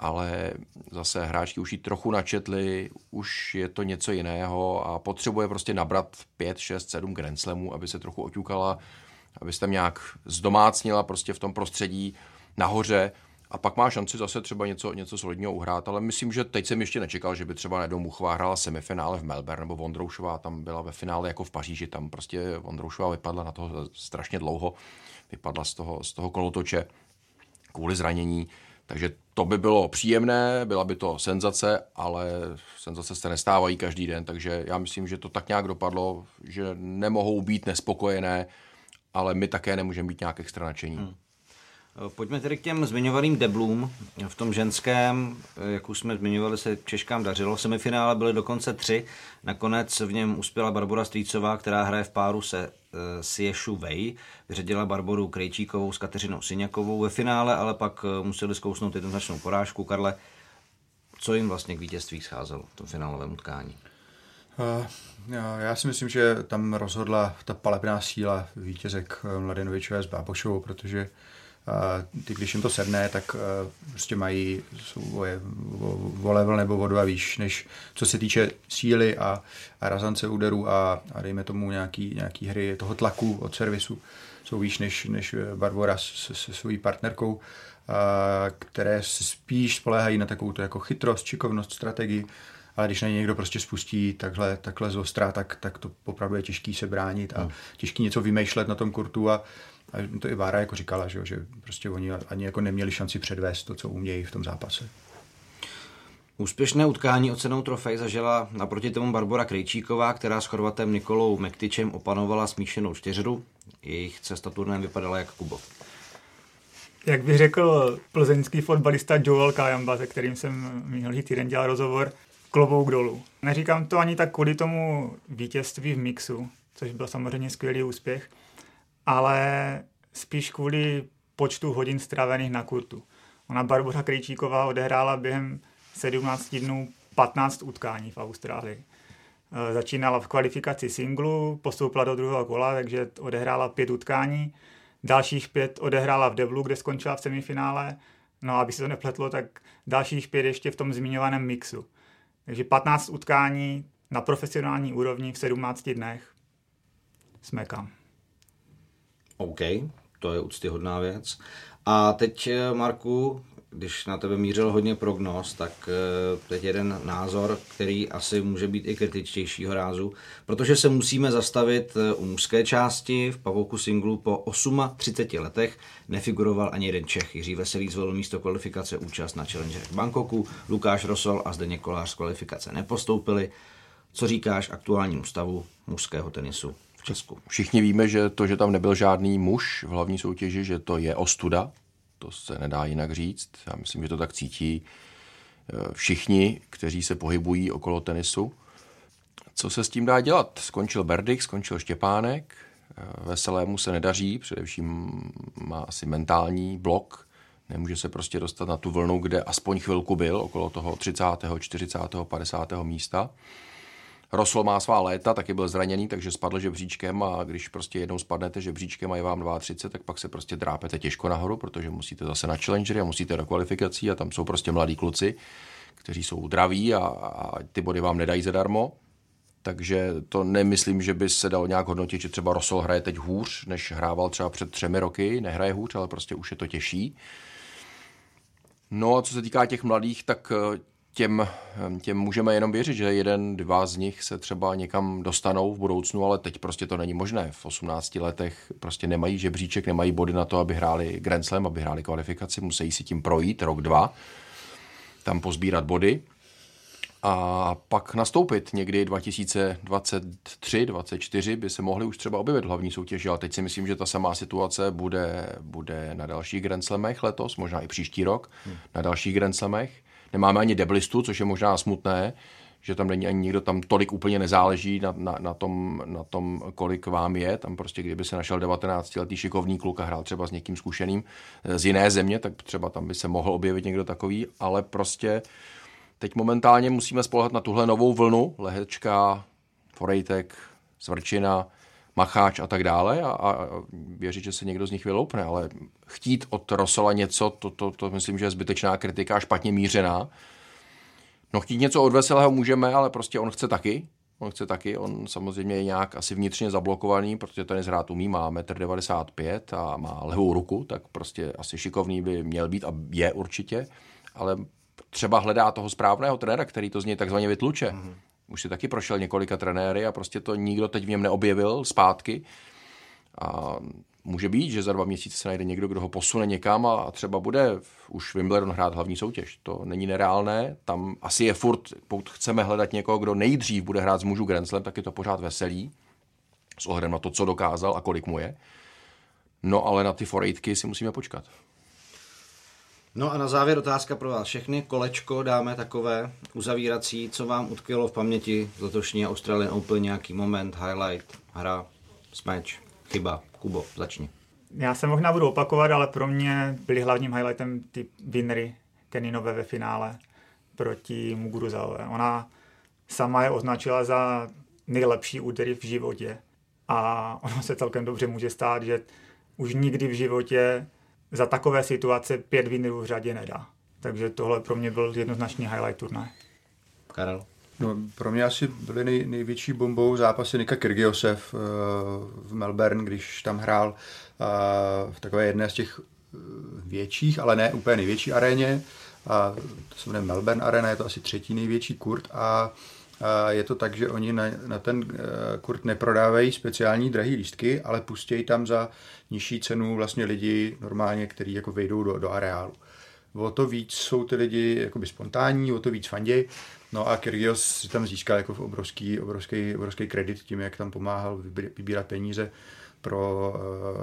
ale zase hráčky už ji trochu načetli, už je to něco jiného a potřebuje prostě nabrat 5, 6, 7 Grand Slamů, aby se trochu oťukala, aby se tam nějak zdomácnila prostě v tom prostředí nahoře a pak má šanci zase třeba něco, něco solidního uhrát, ale myslím, že teď jsem ještě nečekal, že by třeba najednou Muchová hrála semifinále v Melbourne, nebo Vondroušová tam byla ve finále jako v Paříži, tam prostě Vondroušová vypadla na to strašně dlouho, vypadla z toho, z toho kolotoče kvůli zranění, takže to by bylo příjemné, byla by to senzace, ale senzace se nestávají každý den, takže já myslím, že to tak nějak dopadlo, že nemohou být nespokojené, ale my také nemůžeme být nějak extra nadšení. Hmm. Pojďme tedy k těm zmiňovaným deblům. V tom ženském, jak už jsme zmiňovali, se Češkám dařilo. Semifinále byly dokonce tři. Nakonec v něm uspěla Barbara Strýcová, která hraje v páru se uh, Siešu Vej. Vyřadila Barboru Krejčíkovou s Kateřinou Syňakovou. Ve finále ale pak museli zkousnout jednoznačnou porážku. Karle, co jim vlastně k vítězství scházelo v tom finálovém utkání? Já si myslím, že tam rozhodla ta palebná síla vítězek Mladenovičové s Bábošovou, protože ty, když jim to sedne, tak prostě mají jsou o level nebo o dva výš, než co se týče síly a, a razance úderů a, a dejme tomu nějaký, nějaký hry toho tlaku od servisu, jsou výš než, než Barbara se, se svojí partnerkou, a, které se spíš spoléhají na takovou jako chytrost, šikovnost, strategii, ale když na ně někdo prostě spustí takhle, takhle z ostra, tak, tak to opravdu je těžký se bránit a hmm. těžký něco vymýšlet na tom kurtu a, a to i Vára jako říkala, že, že prostě oni ani jako neměli šanci předvést to, co umějí v tom zápase. Úspěšné utkání o cenou trofej zažila naproti tomu Barbara Krejčíková, která s Chorvatem Nikolou Mektičem opanovala smíšenou čtyřru. Jejich cesta turnem vypadala jak Kubo. Jak by řekl plzeňský fotbalista Joel Kajamba, se kterým jsem minulý týden dělal rozhovor, klobouk dolů. Neříkám to ani tak kvůli tomu vítězství v mixu, což byl samozřejmě skvělý úspěch, ale spíš kvůli počtu hodin stravených na kurtu. Ona Barbara Krejčíková odehrála během 17 dnů 15 utkání v Austrálii. E, začínala v kvalifikaci singlu, postoupila do druhého kola, takže odehrála pět utkání. Dalších pět odehrála v Deblu, kde skončila v semifinále. No, aby se to nepletlo, tak dalších pět ještě v tom zmiňovaném mixu. Takže 15 utkání na profesionální úrovni v 17 dnech. Jsme kam. OK, to je úctyhodná věc. A teď, eh, Marku, když na tebe mířil hodně prognóz, tak eh, teď jeden názor, který asi může být i kritičtějšího rázu, protože se musíme zastavit eh, u mužské části. V pavouku singlu po 38 letech nefiguroval ani jeden Čech. Jiří Veselý zvolil místo kvalifikace účast na Challenger v Bangkoku, Lukáš Rosol a Zdeněk Kolář z kvalifikace nepostoupili. Co říkáš aktuálnímu stavu mužského tenisu v Česku. Všichni víme, že to, že tam nebyl žádný muž v hlavní soutěži, že to je ostuda. To se nedá jinak říct. Já myslím, že to tak cítí eh, všichni, kteří se pohybují okolo tenisu. Co se s tím dá dělat? Skončil Berdych, skončil Štěpánek, eh, Veselému se nedaří, především má asi mentální blok, nemůže se prostě dostat na tu vlnu, kde aspoň chvilku byl, okolo toho 30., 40., 50. místa. Rosol má svá léta, taky byl zraněný, takže spadl žebříčkem a když prostě jednou spadnete žebříčkem a je vám 32, tak pak se prostě drápete těžko nahoru, protože musíte zase na challengery a musíte do kvalifikací a tam jsou prostě mladí kluci, kteří jsou draví a, a ty body vám nedají zadarmo. Takže to nemyslím, že by se dalo nějak hodnotit, že třeba Rosol hraje teď hůř, než hrával třeba před třemi roky. Nehraje hůř, ale prostě už je to těžší. No a co se týká těch mladých, tak těm, těm můžeme jenom věřit, že jeden, dva z nich se třeba někam dostanou v budoucnu, ale teď prostě to není možné. V 18 letech prostě nemají žebříček, nemají body na to, aby hráli Grand Slam, aby hráli kvalifikaci, musí si tím projít rok, dva, tam pozbírat body a pak nastoupit někdy 2023, 2024 by se mohli už třeba objevit hlavní soutěži, ale teď si myslím, že ta samá situace bude, bude na dalších Grand Slamech letos, možná i příští rok, hmm. na dalších Grand Slamech. Nemáme ani deblistu, což je možná smutné, že tam není ani nikdo, tam tolik úplně nezáleží na, na, na, tom, na tom, kolik vám je. Tam prostě, kdyby se našel 19-letý šikovný kluk a hrál třeba s někým zkušeným z jiné země, tak třeba tam by se mohl objevit někdo takový, ale prostě Teď momentálně musíme spolehat na tuhle novou vlnu, Lehečka, Forejtek, Svrčina, Macháč a tak dále a, a věřit, že se někdo z nich vyloupne, ale chtít od Rosola něco, to, to, to myslím, že je zbytečná kritika a špatně mířená. No chtít něco od Veselého můžeme, ale prostě on chce taky. On chce taky, on samozřejmě je nějak asi vnitřně zablokovaný, protože ten hrát umí, má 1,95 m a má levou ruku, tak prostě asi šikovný by měl být a je určitě, ale třeba hledá toho správného trenéra, který to z něj takzvaně vytluče. Mm-hmm. Už si taky prošel několika trenéry a prostě to nikdo teď v něm neobjevil zpátky. A může být, že za dva měsíce se najde někdo, kdo ho posune někam a třeba bude už Wimbledon hrát hlavní soutěž. To není nereálné. Tam asi je furt, pokud chceme hledat někoho, kdo nejdřív bude hrát z mužů Grand Slam, tak je to pořád veselý. S ohledem na to, co dokázal a kolik mu je. No ale na ty forejtky si musíme počkat. No a na závěr otázka pro vás všechny. Kolečko dáme takové uzavírací, co vám utkvělo v paměti z letošní Australian Open, nějaký moment, highlight, hra, smač, chyba. Kubo, začni. Já se možná budu opakovat, ale pro mě byly hlavním highlightem ty winnery Keninové ve finále proti Muguruzaové. Ona sama je označila za nejlepší údery v životě. A ono se celkem dobře může stát, že už nikdy v životě za takové situace pět winnerů v řadě nedá. Takže tohle pro mě byl jednoznačný highlight turnaje. Karel? No, pro mě asi byly nej, největší bombou zápasy Nika Kyrgiose v, v Melbourne, když tam hrál v takové jedné z těch eh, větších, ale ne úplně největší aréně. A to se jmenuje Melbourne Arena, je to asi třetí největší kurt a a je to tak, že oni na, na ten eh, kurt neprodávají speciální drahé lístky, ale pustějí tam za nižší cenu vlastně lidi normálně, kteří jako vejdou do, do areálu. O to víc jsou ty lidi jakoby spontánní, o to víc fanděj. No a Kyrgios si tam získal jako obrovský, obrovský, obrovský kredit tím, jak tam pomáhal vybírat peníze pro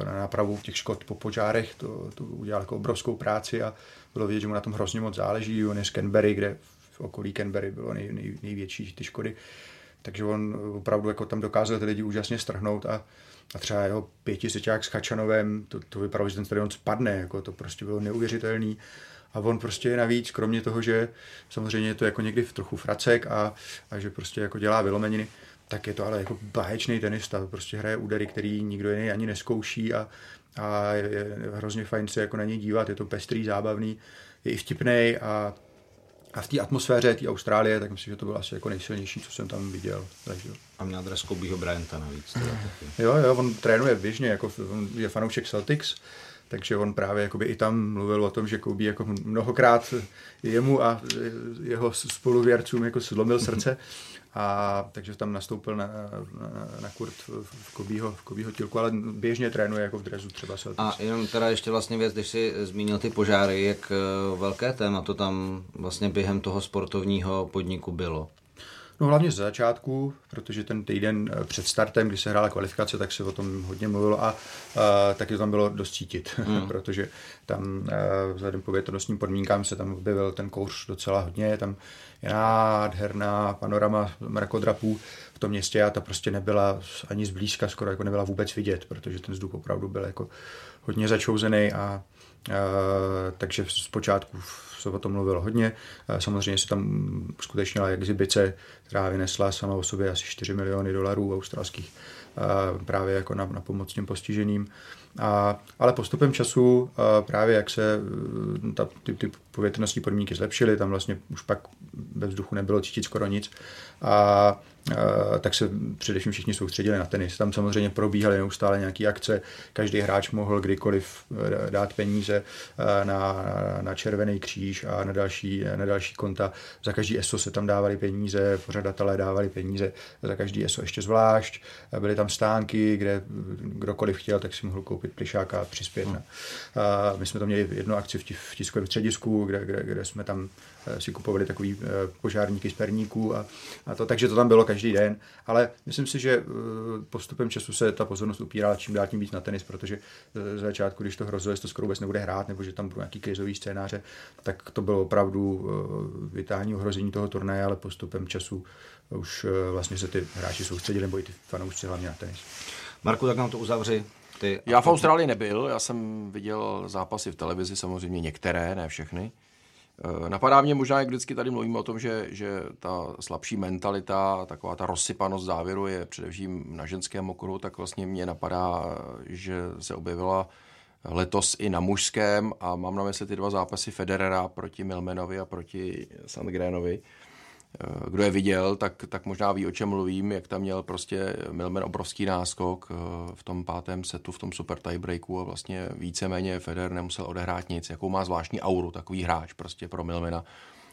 eh, na nápravu těch škod po požárech. To, to udělal jako obrovskou práci a bylo vidět, že mu na tom hrozně moc záleží. On je z Canberry, kde v okolí Canberry bylo nej, nej, největší ty škody. Takže on opravdu jako tam dokázal ty lidi úžasně strhnout a, a třeba jeho pětisečák s Chačanovem, to, to vypadalo, že ten stadion spadne, jako to prostě bylo neuvěřitelný. A on prostě navíc, kromě toho, že samozřejmě je to jako někdy v trochu fracek a, a že prostě jako dělá vylomeniny, tak je to ale jako báječný tenista, prostě hraje údery, který nikdo jiný ani neskouší a, a je, je hrozně fajn se jako na něj dívat, je to pestrý, zábavný, je i vtipný a a v té atmosféře té Austrálie, tak myslím, že to bylo asi jako nejsilnější, co jsem tam viděl. Takže. A měl dres Kobeho Bryanta navíc. Teda jo, jo, on trénuje běžně, jako on je fanoušek Celtics, takže on právě jakoby i tam mluvil o tom, že Kobe jako mnohokrát jemu a jeho spoluvěrcům jako zlomil srdce a takže tam nastoupil na, na, na kurt v Kobího, v Kobího tilku, ale běžně trénuje jako v drezu třeba Celtics. A jenom teda ještě vlastně věc, když si zmínil ty požáry, jak eh, velké téma to tam vlastně během toho sportovního podniku bylo? No hlavně z začátku, protože ten týden eh, před startem, kdy se hrála kvalifikace, tak se o tom hodně mluvilo a, a taky to tam bylo dost cítit, mm. protože tam a, vzhledem k větrnostním podmínkám se tam objevil ten kouř docela hodně, tam je nádherná panorama mrakodrapů v tom městě a ta prostě nebyla ani zblízka, skoro jako nebyla vůbec vidět, protože ten vzduch opravdu byl jako hodně začouzený a takže zpočátku se o tom mluvilo hodně. Samozřejmě se tam skutečnila exibice, která vynesla sama o sobě asi 4 miliony dolarů australských právě jako na, na pomoc těm postiženým. A, ale postupem času právě jak se ta, ty, ty povětrnostní podmínky zlepšily, tam vlastně už pak ve vzduchu nebylo cítit skoro nic a tak se především všichni soustředili na tenis. Tam samozřejmě probíhaly neustále nějaké akce, každý hráč mohl kdykoliv dát peníze na, na červený kříž a na další, na další konta. Za každý ESO se tam dávali peníze, pořadatelé dávali peníze, za každý ESO ještě zvlášť. Byly tam stánky, kde kdokoliv chtěl, tak si mohl koupit plišáka a přispět. Hmm. A my jsme tam měli jednu akci v tiskovém středisku, kde, kde, kde jsme tam eh, si kupovali takový eh, požárníky z perníků a, a to, takže to tam bylo každý den, ale myslím si, že eh, postupem času se ta pozornost upírala čím dál tím víc na tenis, protože z začátku, když to hrozilo, že to skoro vůbec nebude hrát, nebo že tam budou nějaký krizový scénáře, tak to bylo opravdu vytáhání ohrožení toho turnaje, ale postupem času už vlastně se ty hráči soustředili, nebo i ty fanoušci hlavně na tenis. Marku, tak nám to uzavři. Ty já v Austrálii nebyl, já jsem viděl zápasy v televizi, samozřejmě některé, ne všechny. Eh, napadá mě možná, jak vždycky tady mluvíme o tom, že, že ta slabší mentalita, taková ta rozsypanost závěru je především na ženském okruhu, tak vlastně mě napadá, že se objevila letos i na mužském a mám na mysli ty dva zápasy Federera proti Milmenovi a proti Sandgrenovi. Eh, kdo je viděl, tak, tak možná ví, o čem mluvím, jak tam měl prostě Milman obrovský náskok eh, v tom pátém setu, v tom super tiebreaku a vlastně víceméně Federer nemusel odehrát nic, jakou má zvláštní auru takový hráč prostě pro Milmena,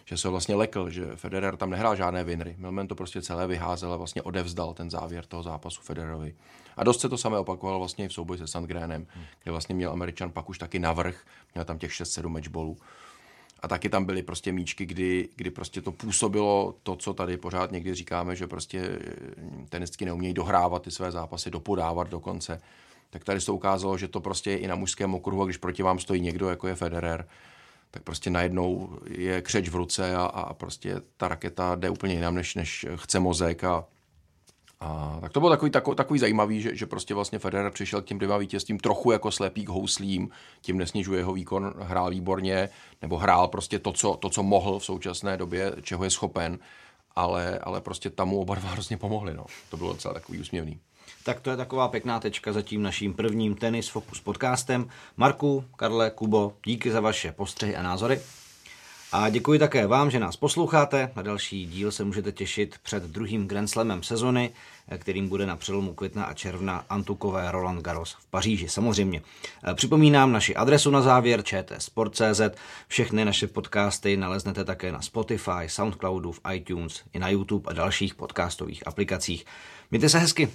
že se vlastně lekl, že Federer tam nehrál žádné vinry. Milman to prostě celé vyházel a vlastně odevzdal ten závěr toho zápasu Federerovi. A dost se to samé opakovalo vlastně i v souboji se Sandgrenem, kde vlastně měl Američan pak už taky navrh, měl tam těch 6-7 matchballů. A taky tam byly prostě míčky, kdy, kdy prostě to působilo to, co tady pořád někdy říkáme, že prostě eh, tenistky neumějí dohrávat ty své zápasy, dopodávat dokonce. Tak tady se ukázalo, že to prostě je i na mužském okruhu, a když proti vám stojí někdo, jako je Federer, tak prostě najednou je křeč v ruce a, a prostě ta raketa jde úplně jinam, než, než chce mozek a a tak to bylo takový, takový, takový zajímavý, že, že prostě vlastně Federer přišel k těm dvěma vítězstvím trochu jako slepý k houslím, tím nesnižuje jeho výkon, hrál výborně, nebo hrál prostě to co, to, co mohl v současné době, čeho je schopen, ale, ale prostě tam mu oba dva hrozně pomohli. No. To bylo docela takový úsměvný. Tak to je taková pěkná tečka za tím naším prvním Tenis Focus podcastem. Marku, Karle, Kubo, díky za vaše postřehy a názory. A děkuji také vám, že nás posloucháte. Na další díl se můžete těšit před druhým Grand Slamem sezony, kterým bude na přelomu května a června Antukové Roland Garros v Paříži. Samozřejmě. Připomínám naši adresu na závěr čtsport.cz. Všechny naše podcasty naleznete také na Spotify, Soundcloudu, v iTunes i na YouTube a dalších podcastových aplikacích. Mějte se hezky.